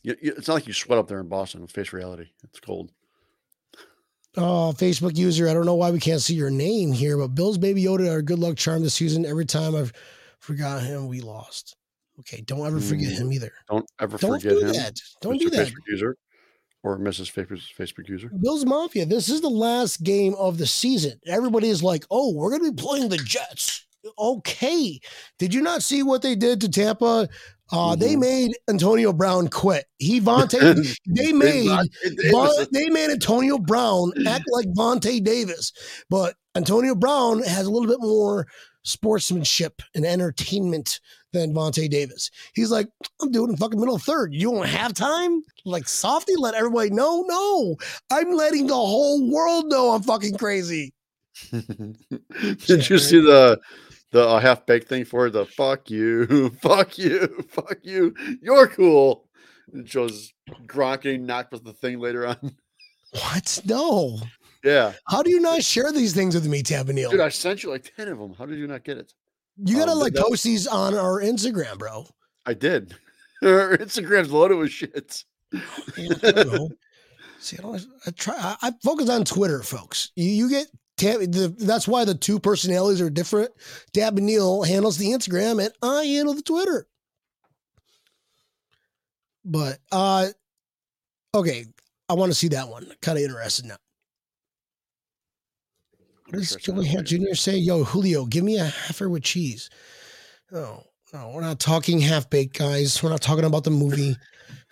It's not like you sweat up there in Boston. Face reality. It's cold. Oh, Facebook user, I don't know why we can't see your name here, but Bill's baby Yoda our good luck charm this season. Every time I've forgot him, we lost. Okay, don't ever forget Mm. him either. Don't ever Don't forget do him. that. Don't Mr. do that. Facebook user or Mrs. Facebook user. Bills Mafia, this is the last game of the season. Everybody is like, oh, we're going to be playing the Jets. Okay. Did you not see what they did to Tampa? Uh, They Mhm. made Antonio Brown quit. He Vontae, they made Von, they made Antonio Brown act like Vontae Davis, but Antonio Brown has a little bit more sportsmanship and entertainment than Vontae Davis. He's like, I'm doing fucking middle third. You don't have time? Like softy, let everybody know. No, I'm letting the whole world know I'm fucking crazy. Did you see the the uh, half baked thing for the fuck you, fuck you, fuck you, you're cool? It shows Gronk getting knocked with the thing later on. What? No. Yeah, How do you not share these things with me, Tabanil? dude, I sent you like ten of them. How did you not get it? you gotta um, like that- post these on our Instagram, bro. I did. Our Instagram's loaded with shit. Yeah, I don't know. See, I don't. I try. I, I focus on Twitter, folks. You, you get. Tab, the, that's why the two personalities are different. Dab and Neil handles the Instagram, and I handle the Twitter. But uh, okay, I want to see that one. Kind of interested now. What does Joey Hat Jr. say? Yo, Julio, give me a heifer with cheese. No, no, we're not talking half baked, guys. We're not talking about the movie.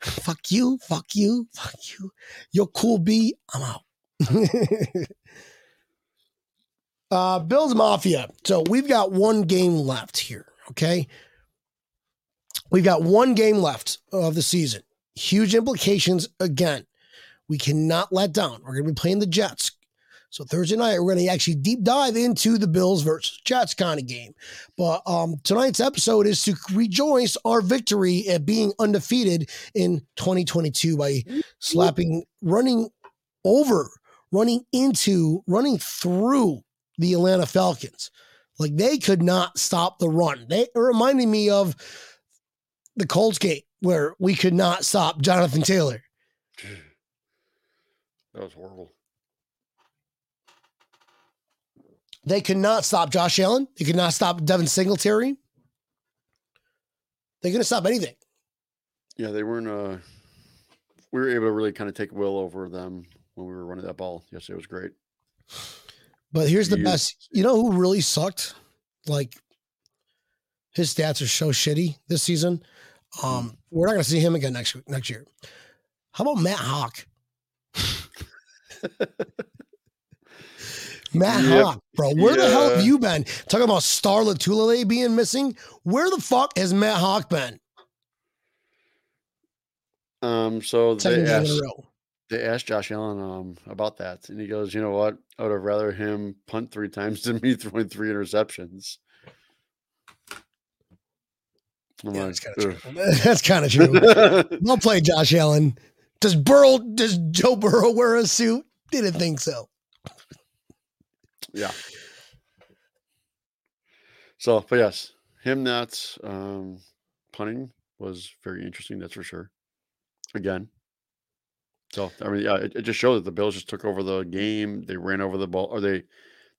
fuck you, fuck you, fuck you. You're cool, B. I'm out. uh, Bills Mafia. So we've got one game left here. Okay. We've got one game left of the season. Huge implications again. We cannot let down. We're going to be playing the Jets. So Thursday night, we're going to actually deep dive into the Bills versus Jets kind of game. But um, tonight's episode is to rejoice our victory at being undefeated in 2022 by slapping, running over, running into, running through the Atlanta Falcons. Like they could not stop the run. They reminded me of the Colts game where we could not stop Jonathan Taylor. That was horrible. They could not stop Josh Allen. They could not stop Devin Singletary. They couldn't stop anything. Yeah, they weren't. Uh, we were able to really kind of take will over them when we were running that ball. Yes, it was great. But here's the You- best. You know who really sucked? Like his stats are so shitty this season. Um, we're not gonna see him again next next year. How about Matt Haack? Matt Yep. Hawk, bro. Where the hell have you been? Talking about Starla Tulele being missing. Where the fuck has Matt Haack been? Um, so Second they game in asked, a row. They asked Josh Allen um about that, and he goes, "You know what? I would have rather him punt three times than me throwing three interceptions." I'm Yeah, like, that's kind of true. That's kind of true. Well played, Josh Allen. Does Burrow? Does Joe Burrow wear a suit? Didn't think so. Yeah. So, but yes, him not um, punting was very interesting. That's for sure. Again. So I mean, yeah, it, it just showed that the Bills just took over the game. They ran over the ball, or they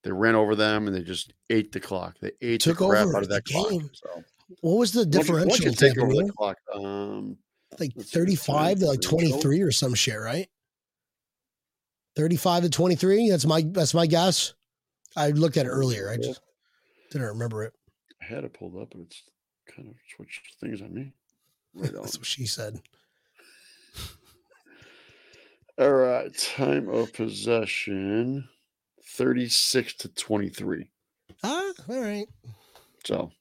they ran over them, and they just ate the clock. They ate Took the crap out of that clock. game. So What was the once you- once differential? take over the clock, um, like 35 to like differential. 23 or some shit, right? 35 to 23. That's my that's my guess. I looked at it earlier. I just didn't remember it. I had it pulled up, and it's kind of switched things on me. Right on. That's what she said. All right, time of possession 36 to 23. Ah, all right. So,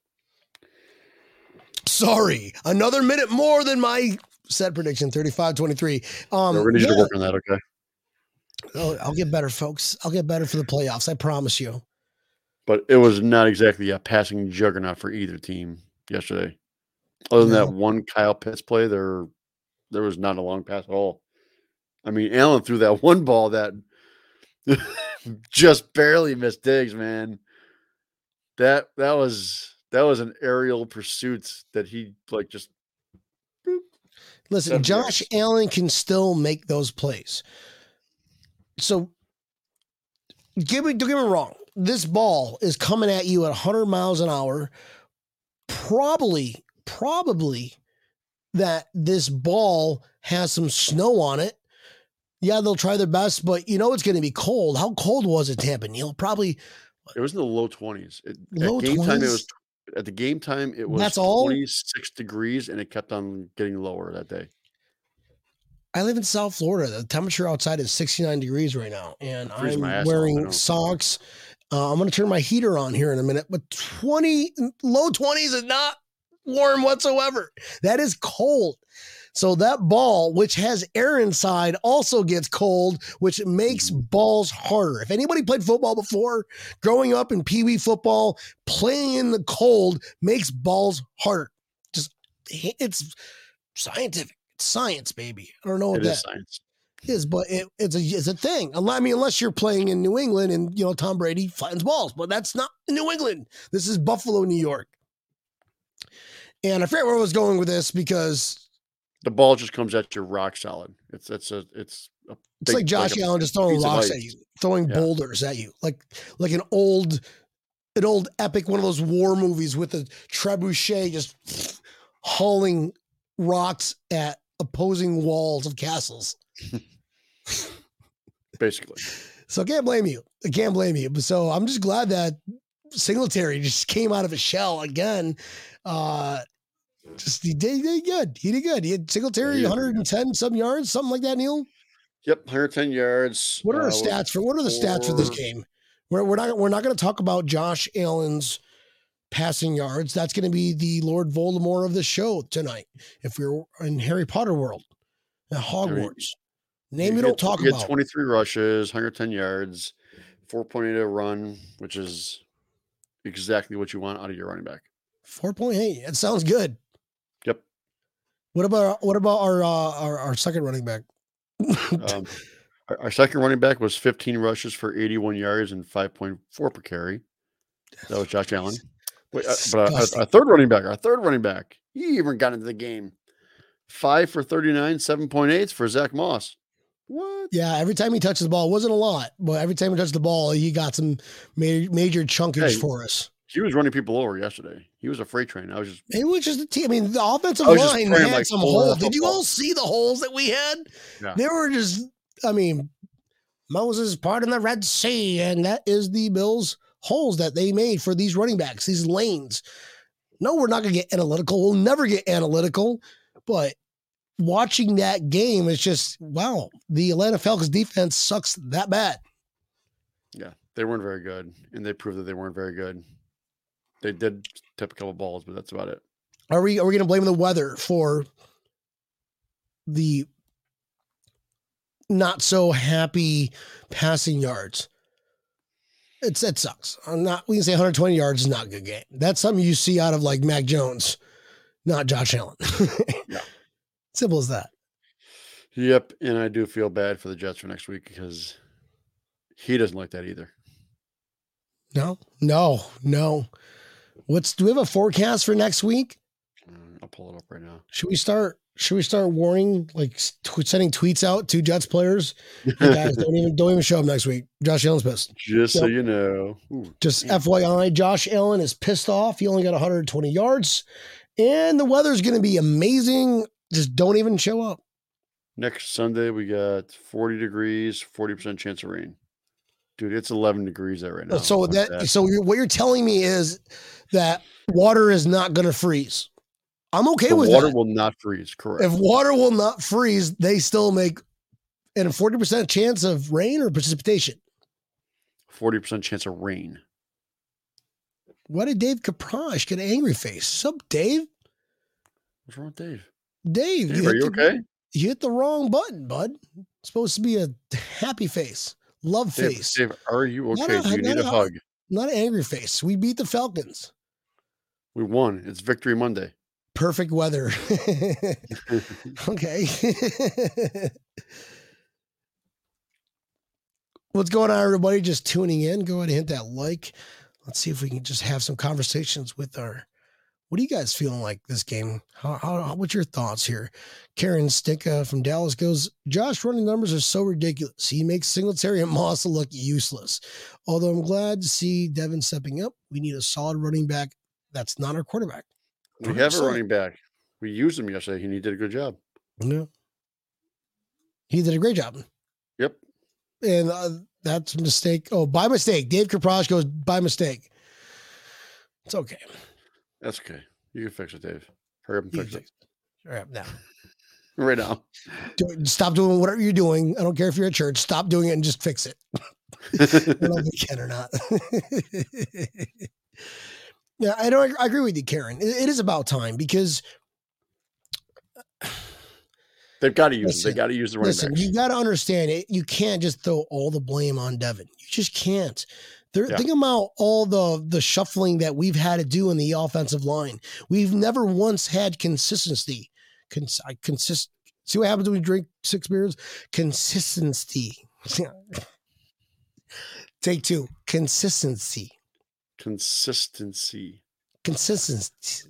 Sorry. Another minute more than my set prediction 35 23. Um we're need yeah, to work on that, okay? oh, I'll get better, folks. I'll get better for the playoffs. I promise you. But it was not exactly a passing juggernaut for either team yesterday. Other than No. that one Kyle Pitts play, there there was not a long pass at all. I mean, Allen threw that one ball that just barely missed Diggs, man. That that was that was an aerial pursuit that he like just Listen, Josh. Allen can still make those plays. So, give me, don't get me wrong. This ball is coming at you at 100 miles an hour. Probably, probably that this ball has some snow on it. Yeah, they'll try their best, but you know it's going to be cold. How cold was it, Tampa Neil? Probably It was in the low twenties. Low at game time, it 20s? was at the game time. It was That's all? twenty six degrees, and it kept on getting lower that day. I live in South Florida. The temperature outside is 69 degrees right now, and Freezing my ass I'm wearing know. socks. Uh, I'm going to turn my heater on here in a minute, but 20 low 20s is not warm whatsoever. That is cold. So that ball, which has air inside, also gets cold, which makes Mm-hmm. balls harder. If anybody played football before, growing up in pee wee football, playing in the cold makes balls harder. Just it's scientific. It's science, baby. I don't know what It that is science. is, but it, it's a it's a thing. I mean, unless you're playing in New England and you know Tom Brady flattens balls, but that's not New England. This is Buffalo, New York. And I forget where I was going with this because The ball just comes at you rock solid. It's it's a it's a it's like Josh a Allen just throwing rocks at you, throwing Yeah. boulders at you, like like an old an old epic one of those war movies with a trebuchet just hauling rocks at opposing walls of castles. basically. So I can't blame you. I can't blame you. But so I'm just glad that Singletary just came out of his shell again. Uh just he did, he did good. He did good. He had Singletary Yeah, did 110 some yards, something like that, Neil. Yep, 110 yards. What are uh, the stats for what are the stats for this game? We're, we're not we're not going to talk about Josh Allen's passing yards. That's going to be the Lord Voldemort of the show tonight. If we're in Harry Potter world, at Hogwarts, name you don't talk about. 23 rushes, 110 yards. 4.8 a run, which is exactly what you want out of your running back. 4.8. That sounds good. What about what about our uh, our, our second running back? Um, our, our second running back was 15 rushes for 81 yards and 5.4 per carry. That was Josh Allen. Wait, uh, but our, our, our third running back, our third running back, he even got into the game. Five for 39, 7.8 for Zach Moss. What? Yeah, every time he touches the ball, it wasn't a lot, but every time he touched the ball, he got some major, major chunkage Hey. for us. He was running people over yesterday. He was a freight train. I was just It was just a team. I mean, the offensive line had like, some holes. Did you all see the holes that we had? Yeah. They were just, I mean, Moses part in the Red Sea, and that is the Bills' holes that they made for these running backs, these lanes. No, we're not going to get analytical. We'll never get analytical, but watching that game is just wow. The Atlanta Falcons defense sucks that bad. Yeah, they weren't very good, and they proved that they weren't very good. They did tip a couple balls, but that's about it. Are we are we going to blame the weather for the not so happy passing yards? It's it sucks. I'm not. We can say 120 yards is not a good game. That's something you see out of like Mac Jones, not Josh Allen. Yeah. Simple as that. Yep, and I do feel bad for the Jets for next week because he doesn't like that either. No, no, no. What's do we have a forecast for next week? Uh, I'll pull it up right now. Should we start? Should we start warning, like tw- sending tweets out to Jets players? Hey guys, don't even don't even show up next week. Josh Allen's pissed. Just so you know. Ooh, Just. FYI, Josh Allen is pissed off. He only got 120 yards, and the weather's going to be amazing. Just don't even show up. next Sunday we got 40 degrees, 40% chance of rain. Dude, it's 11 degrees there right uh, now. so Fuck that, so you're, what you're telling me is that water is not going to freeze. I'm okay the with water that. will not freeze. Correct. if water will not freeze, they still make and a 40% chance of rain or precipitation. 40% chance of rain. Why did Dave Caprosh get an angry face? Sup, Dave? What's wrong with Dave? Dave, Dave, you, are you the, okay? you hit the wrong button, bud. It's supposed to be a happy face, love Dave, face, Dave, are you Not okay? a- Do you need a a- hug? not an angry face. We beat the Falcons. We won. It's Victory Monday. Perfect weather. okay. What's going on, everybody? Just tuning in. Go ahead and hit that like. Let's see if we can just have some conversations with our. What are you guys feeling like this game? How, how, what's your thoughts here? Karen Stinka from Dallas goes, Josh running numbers are so ridiculous. He makes Singletary and Moss look useless. Although I'm glad to see Devin stepping up. We need a solid running back. That's not our quarterback. We have a running back. We used him yesterday and he did a good job. Yeah. He did a great job. Yep. And uh, that's a mistake. Oh, by mistake. Dave Kaprosh goes by mistake. It's okay. That's okay. You can fix it, Dave. Hurry up and fix it. All right, now. Right now. Do, stop doing whatever you're doing. I don't care if you're at church. Stop doing it and just fix it. I don't know if you can or not. yeah, I don't. I agree with you, Karen. It- it is about time because They've got to use Listen. They got to use the running Listen, backs. you got to understand it. You can't just throw all the blame on Devin. You just can't. Yeah. Think about all the the shuffling that we've had to do in the offensive line. We've never once had consistency. Cons- I consist. See what happens when we drink six beers? Consistency. Take two. Consistency. Consistency. Consistency.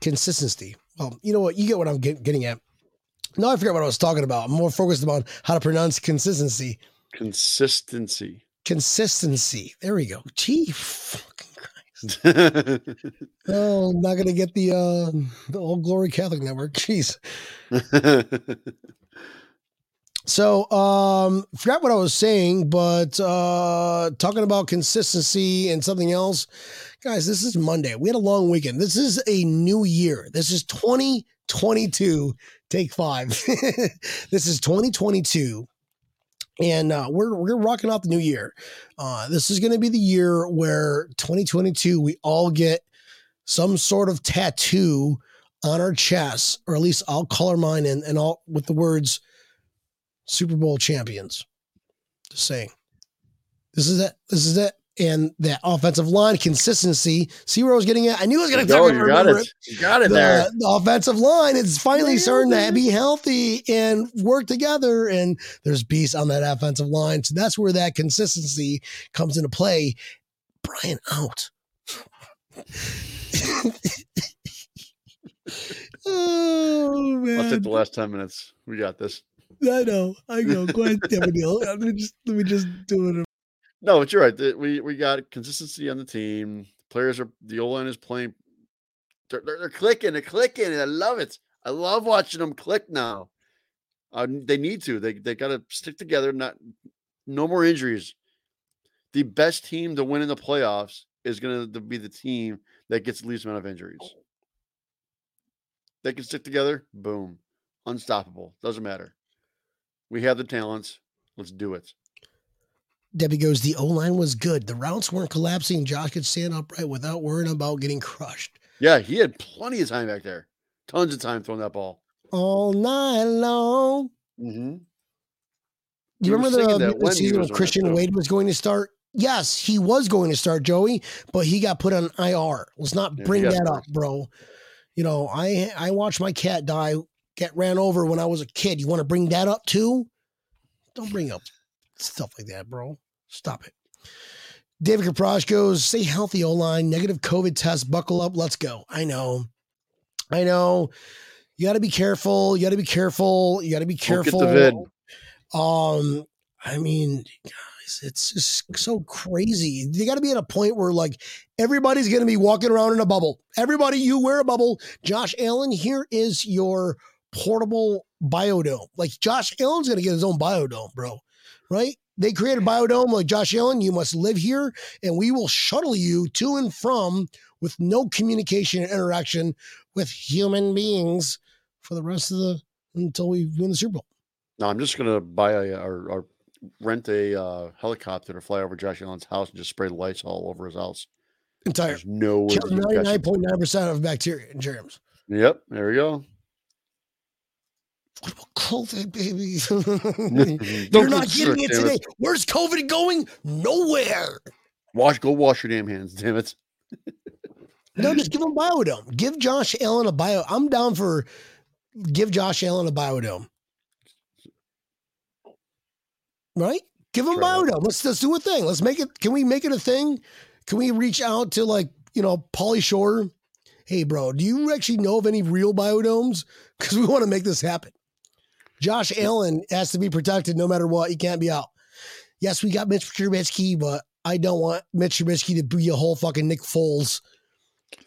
Consistency. Well, you know what? You get what I'm get, getting at. No, I forgot what I was talking about. I'm more focused on how to pronounce consistency. Consistency. Consistency. There we go. Gee, fucking Christ. Oh, I'm not gonna get the uh the old glory Catholic network. Jeez. So um forgot what I was saying, but uh talking about consistency and something else. Guys, this is Monday. We had a long weekend. This is a new year. This is 2022. Take five. this is 2022. And uh, we're we're rocking out the new year. Uh, this is going to be the year where 2022 we all get some sort of tattoo on our chest, or at least I'll color mine and and all with the words Super Bowl champions. Just saying. This is it. This is it. And that offensive line consistency. See where I was getting at? I knew I was going to Go, talk you got it. You got it there. the, the offensive line is finally starting to be healthy and work together. And there's beasts on that offensive line. So that's where that consistency comes into play. Brian out. oh man! I'll take the last 10 minutes. We got this. I know. I know. Go ahead, Daniel. Let me just let me just do it. No, but you're right. We we got consistency on the team. Players are the O line is playing. They're, they're, they're clicking. They're clicking. And I love it. I love watching them click now. Uh, they need to. They they got to stick together. Not no more injuries. The best team to win in the playoffs is going to be the team that gets the least amount of injuries. They can stick together. Boom, unstoppable. Doesn't matter. We have the talents. Let's do it. Debbie goes, the O line was good. The routes weren't collapsing. Josh could stand upright without worrying about getting crushed Yeah, he had plenty of time back there. Tons of time throwing that ball. all night long. Mm-hmm. Do you remember the, season when Christian. Wade was going to start? Yes, he was going to start, Joey, but he got put on IR. Let's not bring got that up, bro. You know, I I watched my cat die, get ran over when I was a kid. You want to bring that up too? Don't bring up stuff like that, bro. Stop it. David Kaprosh goes, stay healthy, O line, negative COVID test, buckle up, let's go. I know. I know. You got to be careful. You got to be careful. You got to be Don't get careful. the vid. Um, I mean, guys, it's just so crazy. You got to be at a point where like everybody's going to be walking around in a bubble. Everybody, you wear a bubble. Josh Allen, here is your portable biodome. Like Josh Allen's going to get his own biodome, bro. Right? They created biodome like Josh Allen. You must live here, and we will shuttle you to and from with no communication and interaction with human beings for the rest of the until we win the Super Bowl. No, I'm just gonna buy a or, or rent a uh, helicopter to fly over Josh Allen's house and just spray lights all over his house. Entire There's no way. kills he can catch ninety nine point nine percent of bacteria and germs. Yep, there we go. What about COVID, baby? You're not getting it today. Where's COVID going? Nowhere. Wash, go wash your damn hands, damn it. No, just give him biodome. Give Josh Allen a bio. I'm down for give Josh Allen a biodome. Right? Give him Try that. biodome. Let's let's do a thing. Let's make it. Can we make it a thing? Can we reach out to like you know Pauly Shore? Hey, bro, do you actually know of any real biodomes? Because we want to make this happen. Josh Allen has to be protected no matter what. He can't be out. Yes, we got Mitch Trubisky, but I don't want Mitch Trubisky to be a whole fucking Nick Foles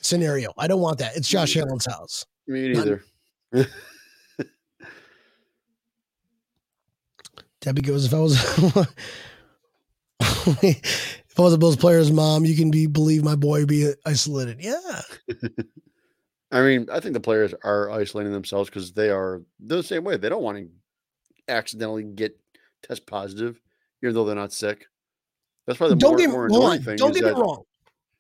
scenario. I don't want that. It's Josh Allen's house. Me neither. Debbie goes, if I was if I was a Bills player's mom, you can be believe my boy would be isolated. Yeah. I mean, I think the players are isolating themselves because they are they're the same way. They don't want to accidentally get test positive, even though they're not sick. That's probably the don't more, get, more annoying thing. don't get me that- wrong.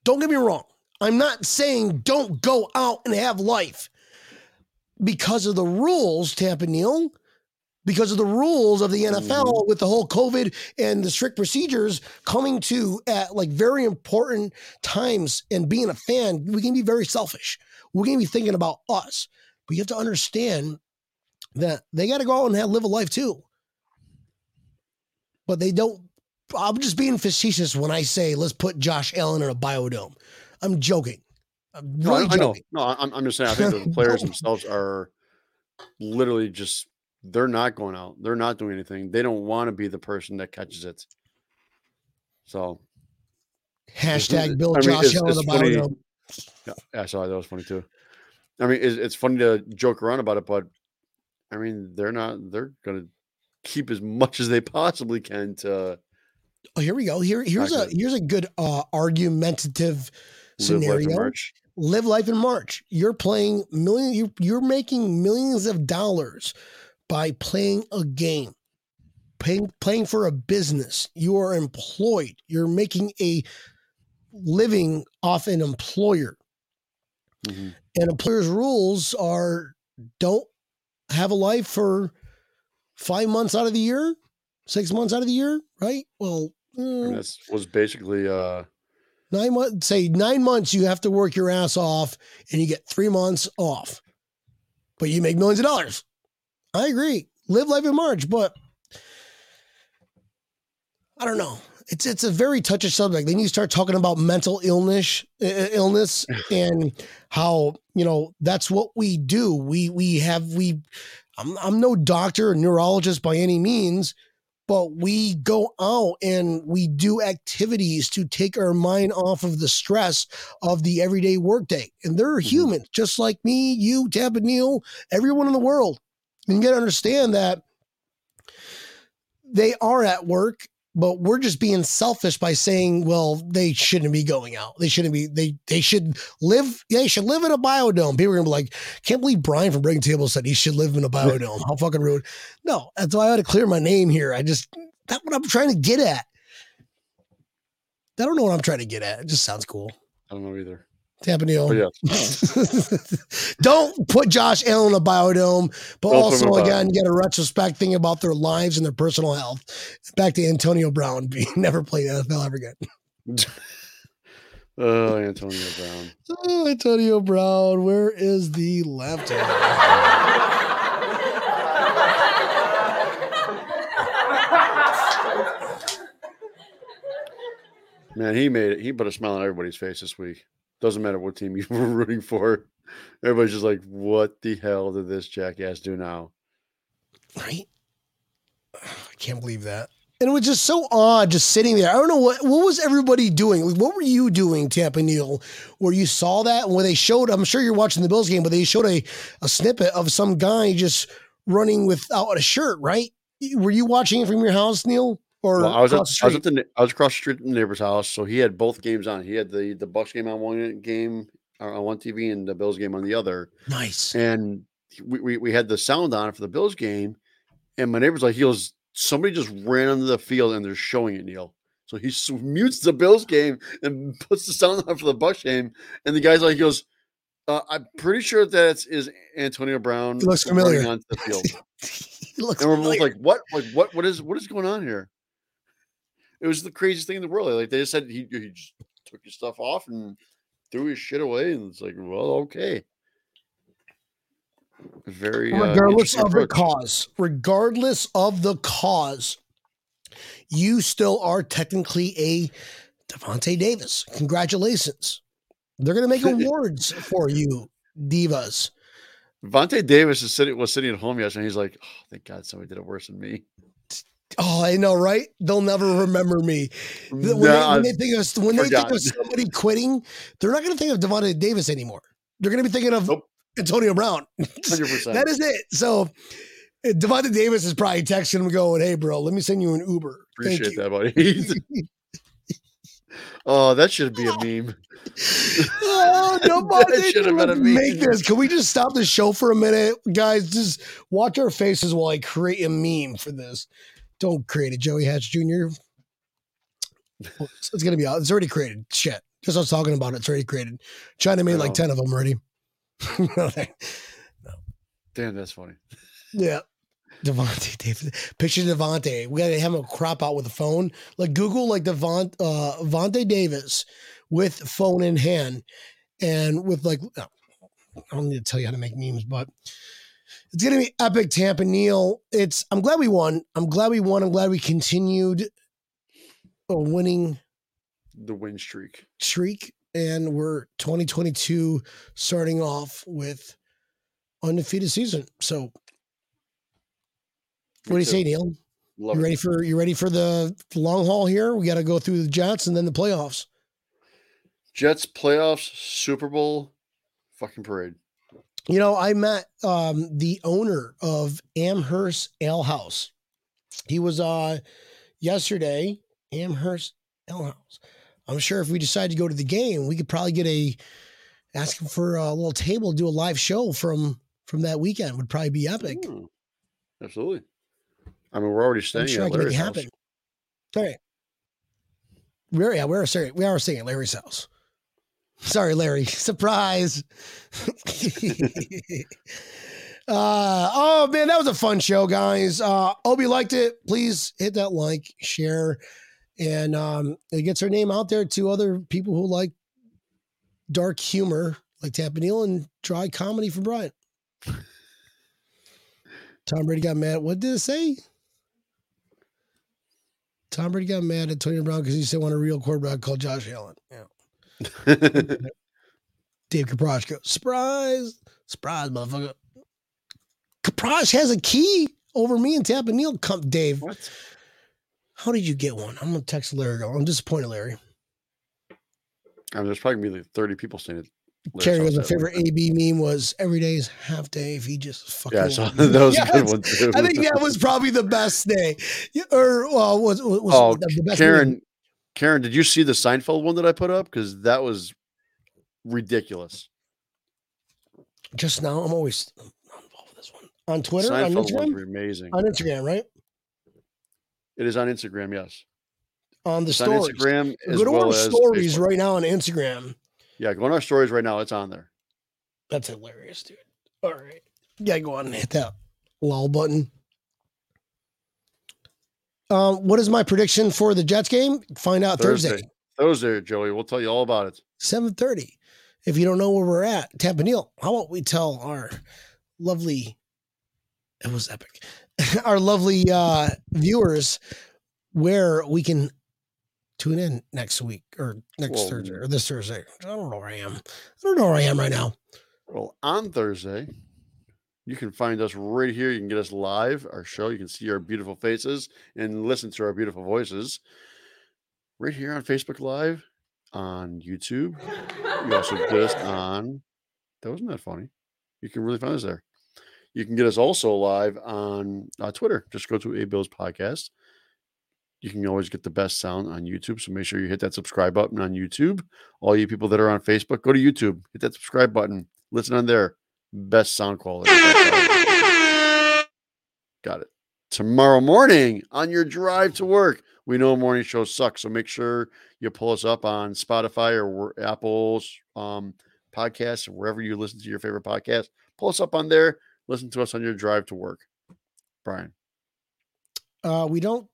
Don't get me wrong. I'm not saying don't go out and have life because of the rules, Tampa Neil, because of the rules of the NFL Mm-hmm. with the whole COVID and the strict procedures coming to at like very important times and being a fan, we can be very selfish. We're going to be thinking about us, but you have to understand that they got to go out and have, live a life too. But they don't. I'm just being facetious when I say let's put Josh Allen in a biodome. I'm joking. I'm No, I- really I, know. joking. No, I'm, I'm just saying. I think the players themselves are literally just they're not going out. They're not doing anything. They don't want to be the person that catches it. So Hashtag Bill I mean, Josh it's- it's funny. Yeah, I saw that was funny too. I mean, it's, it's funny to joke around about it, but I mean, they're not. They're gonna keep as much as they possibly can to Oh, here we go. Here, here's a here's a good uh, argumentative live life scenario. Live life in March. You're playing million. You're, you're making millions of dollars by playing a game, paying playing for a business. You are employed. You're making a living off an employer, Mhm. and employers' rules are don't have a life for five months out of the year, six months out of the year, right? Well, uh, that's was basically uh nine months. Say nine months, you have to work your ass off, and you get three months off, but you make millions of dollars. I agree. Live life in March, but I don't know. It's it's a very touchy subject. Then you start talking about mental illness, illness, and how you know that's what we do. We we have we. I'm I'm no doctor or neurologist by any means, but we go out and we do activities to take our mind off of the stress of the everyday workday. And they're Mhm. humans, just like me, you, Tab and Neil, everyone in the world. And you got to understand that they are at work, but we're just being selfish by saying, well, they shouldn't be going out. They shouldn't be, they they should live, they should live in a biodome. People are gonna be like, can't believe Brian from Breaking Table said he should live in a biodome. How fucking rude. No, that's why I had to clear my name here. I just that's what I'm trying to get at. I don't know what I'm trying to get at. It just sounds cool. I don't know either. Tampa Neil. But yeah, don't put Josh Allen in a biodome, but Don't also again get a retrospect thing about their lives and their personal health. Back to Antonio Brown being never played NFL ever again. oh Antonio Brown. Oh, Antonio Brown, where is the hand? Man, he made it. He put a smile on everybody's face this week. Doesn't matter what team you were rooting for. Everybody's just like, what the hell did this jackass do now? right? I can't believe that. And it was just so odd just sitting there. I don't know what what was everybody doing? Like, what were you doing, Tampa Neil, where you saw that where they showed, I'm sure you're watching the Bills game, but they showed a, a snippet of some guy just running without a shirt, right? Were you watching it from your house, Neil? Or Well, I was at, across the I was street? at the I was across the street from the neighbor's house, so he had both games on. He had the the Bucks game on one game uh, on one TV and the Bills game on the other. nice. And we, we we had the sound on for the Bills game, and my neighbor's like, he goes, somebody just ran onto the field and they're showing it, Neil. So he mutes the Bills game and puts the sound on for the Bucks game, and the guy's like, he goes, uh, I'm pretty sure that is Antonio Brown. He looks familiar. onto the field. He looks And we're both familiar. like, what? Like, what? What is what is going on here? It was the craziest thing in the world. Like they just said he, he just took his stuff off and threw his shit away, and it's like, well, okay. Very uh, regardless interesting of the cause, regardless of the cause, you still are technically a Devontae Davis. Congratulations. They're going to make awards for you, divas. Vontae Davis is sitting was sitting at home yesterday. And he's like, oh, thank God somebody did it worse than me. Oh, I know, right? They'll never remember me. When, Nah, they, when they think of when they think of somebody quitting, they're not going to think of Devontae Davis anymore. They're going to be thinking of Nope. Antonio Brown. 100%. that is it. So uh, Devontae Davis is probably texting him going, "Hey, bro, let me send you an Uber." Thank Appreciate you. that, buddy. oh, that should be a meme. oh, nobody should have been a make meme. this. Can we just stop the show for a minute, guys? Just watch our faces while I create a meme for this. Don't create it, Joey Hatch Jr. It's, gonna be out. It's already created. Shit. Just us talking about it. It's already created. China made like ten of them already. no. Damn, that's funny. yeah. Devontae Davis. Picture Devontae. We gotta have him crop out with a phone. Like Google like Devon uh Vontae Davis with phone in hand and with like I don't need to tell you how to make memes, but it's gonna be epic Tampa Neil. It's I'm glad we won. I'm glad we won. I'm glad we continued a winning The win streak. streak. And we're 2022 starting off with undefeated season. So what do Me you say. Neil? Love You it. ready for you ready for the long haul here? We got to go through the Jets and then the playoffs. Jets playoffs, Super Bowl, fucking parade. You know, I met um, the owner of Amherst Ale House. He was uh yesterday, Amherst Ale House. I'm sure if we decide to go to the game, we could probably get a ask him for a little table, do a live show from from that weekend. Would probably be epic. Hmm. Absolutely. I mean, we're already staying I'm sure I at make it Larry's house. All right. We're yeah, we're sorry, we are staying at Larry's house. Sorry, Larry. Surprise. Uh, oh man, that was a fun show, guys. Uh, hope you liked it. Please hit that like, share, and um, it gets her name out there to other people who like dark humor, like Tampa and dry comedy for Brian. Tom Brady got mad. What did it say? Tom Brady got mad at Tony Brown because he said want a real quarterback called Josh Allen. Yeah. Dave Kaprosh goes, surprise, surprise, motherfucker. Kaprosh has a key over me and Tampa Neil. Come, Dave. What? How did you get one? I'm gonna text Larry. I'm disappointed, Larry. I mean, there's probably gonna be like 30 people saying it. Carrie was my favorite AB meme was every day is half day if he just fucking. Yeah, so won." that was a good one too. I think that was probably the best day. Or well, was, was oh, the, best Karen, meme. Karen, did you see the Seinfeld one that I put up? Because that was ridiculous. Just now, I'm always involved with this one on Twitter, on Seinfeld ones Instagram, amazing. on Instagram, right? It is on Instagram, yes. On the It's on stories. Instagram as Go to well our stories Facebook. right now on Instagram. Yeah, go on our stories right now. It's on there. That's hilarious, dude. All right. Yeah, go on and hit that lol button. Um, what is my prediction for the Jets game? Find out Thursday, Thursday. Thursday, Joey. We'll tell you all about it. 7:30. If you don't know where we're at, Tampa Neil, how about we tell our lovely it was epic. our lovely uh viewers where we can tune in next week or next Thursday or this Thursday. I don't know where I am. I don't know where I am right now. Well, on Thursday, you can find us right here. You can get us live, our show. You can see our beautiful faces and listen to our beautiful voices right here on Facebook Live, on YouTube. You also get us on. That wasn't that funny. You can really find us there. You can get us also live on uh, Twitter. Just go to A Bills Podcast. You can always get the best sound on YouTube. So make sure you hit that subscribe button on YouTube. All you people that are on Facebook, go to YouTube, hit that subscribe button, listen on there. Best sound quality. Got it. Tomorrow morning on your drive to work. We know morning shows suck, so make sure you pull us up on Spotify or Apple's um, podcasts, or wherever you listen to your favorite podcast. Pull us up on there. Listen to us on your drive to work. Brian. Uh, we don't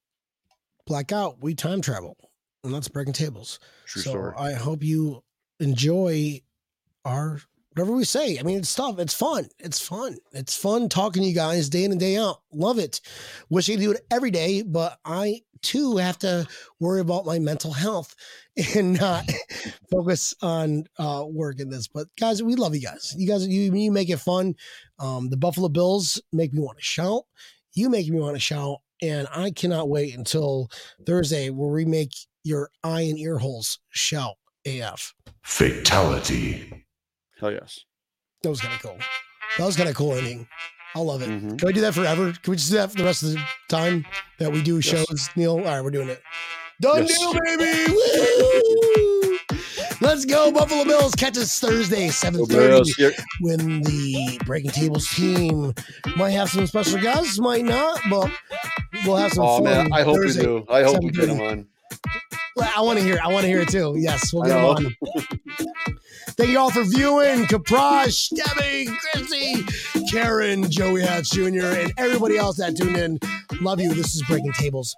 black out. We time travel, and that's breaking tables. True so story. I hope you enjoy our whatever we say. I mean, it's tough. It's fun. It's fun. It's fun talking to you guys day in and day out. Love it. Wish I could do it every day, but I too have to worry about my mental health and not focus on uh, work in this. But guys, we love you guys. You guys, you you make it fun. Um, the Buffalo Bills make me want to shout. You make me want to shout, and I cannot wait until Thursday where we make your eye and ear holes shout AF. Fatality. Hell yes. That was kind of cool. That was kind of cool ending. I love it. Mhm. Can we do that forever? Can we just do that for the rest of the time that we do Yes. shows, Neil? All right, we're doing it. Done Yes. deal, baby. Woo! Let's go, Buffalo Bills. Catch us Thursday, seven Nobody thirty. else here- When the Breaking Tables team might have some special guests, might not, but we'll have some Oh fun. man, I hope Thursday. we do. I hope we get them on. I want to hear. I want to hear it too. Yes, we'll get them on. Thank you all for viewing. Kaprosh, Debbie, Chrissy, Karen, Joey Hatch Jr., and everybody else that tuned in. Love you. This is Breaking Tables.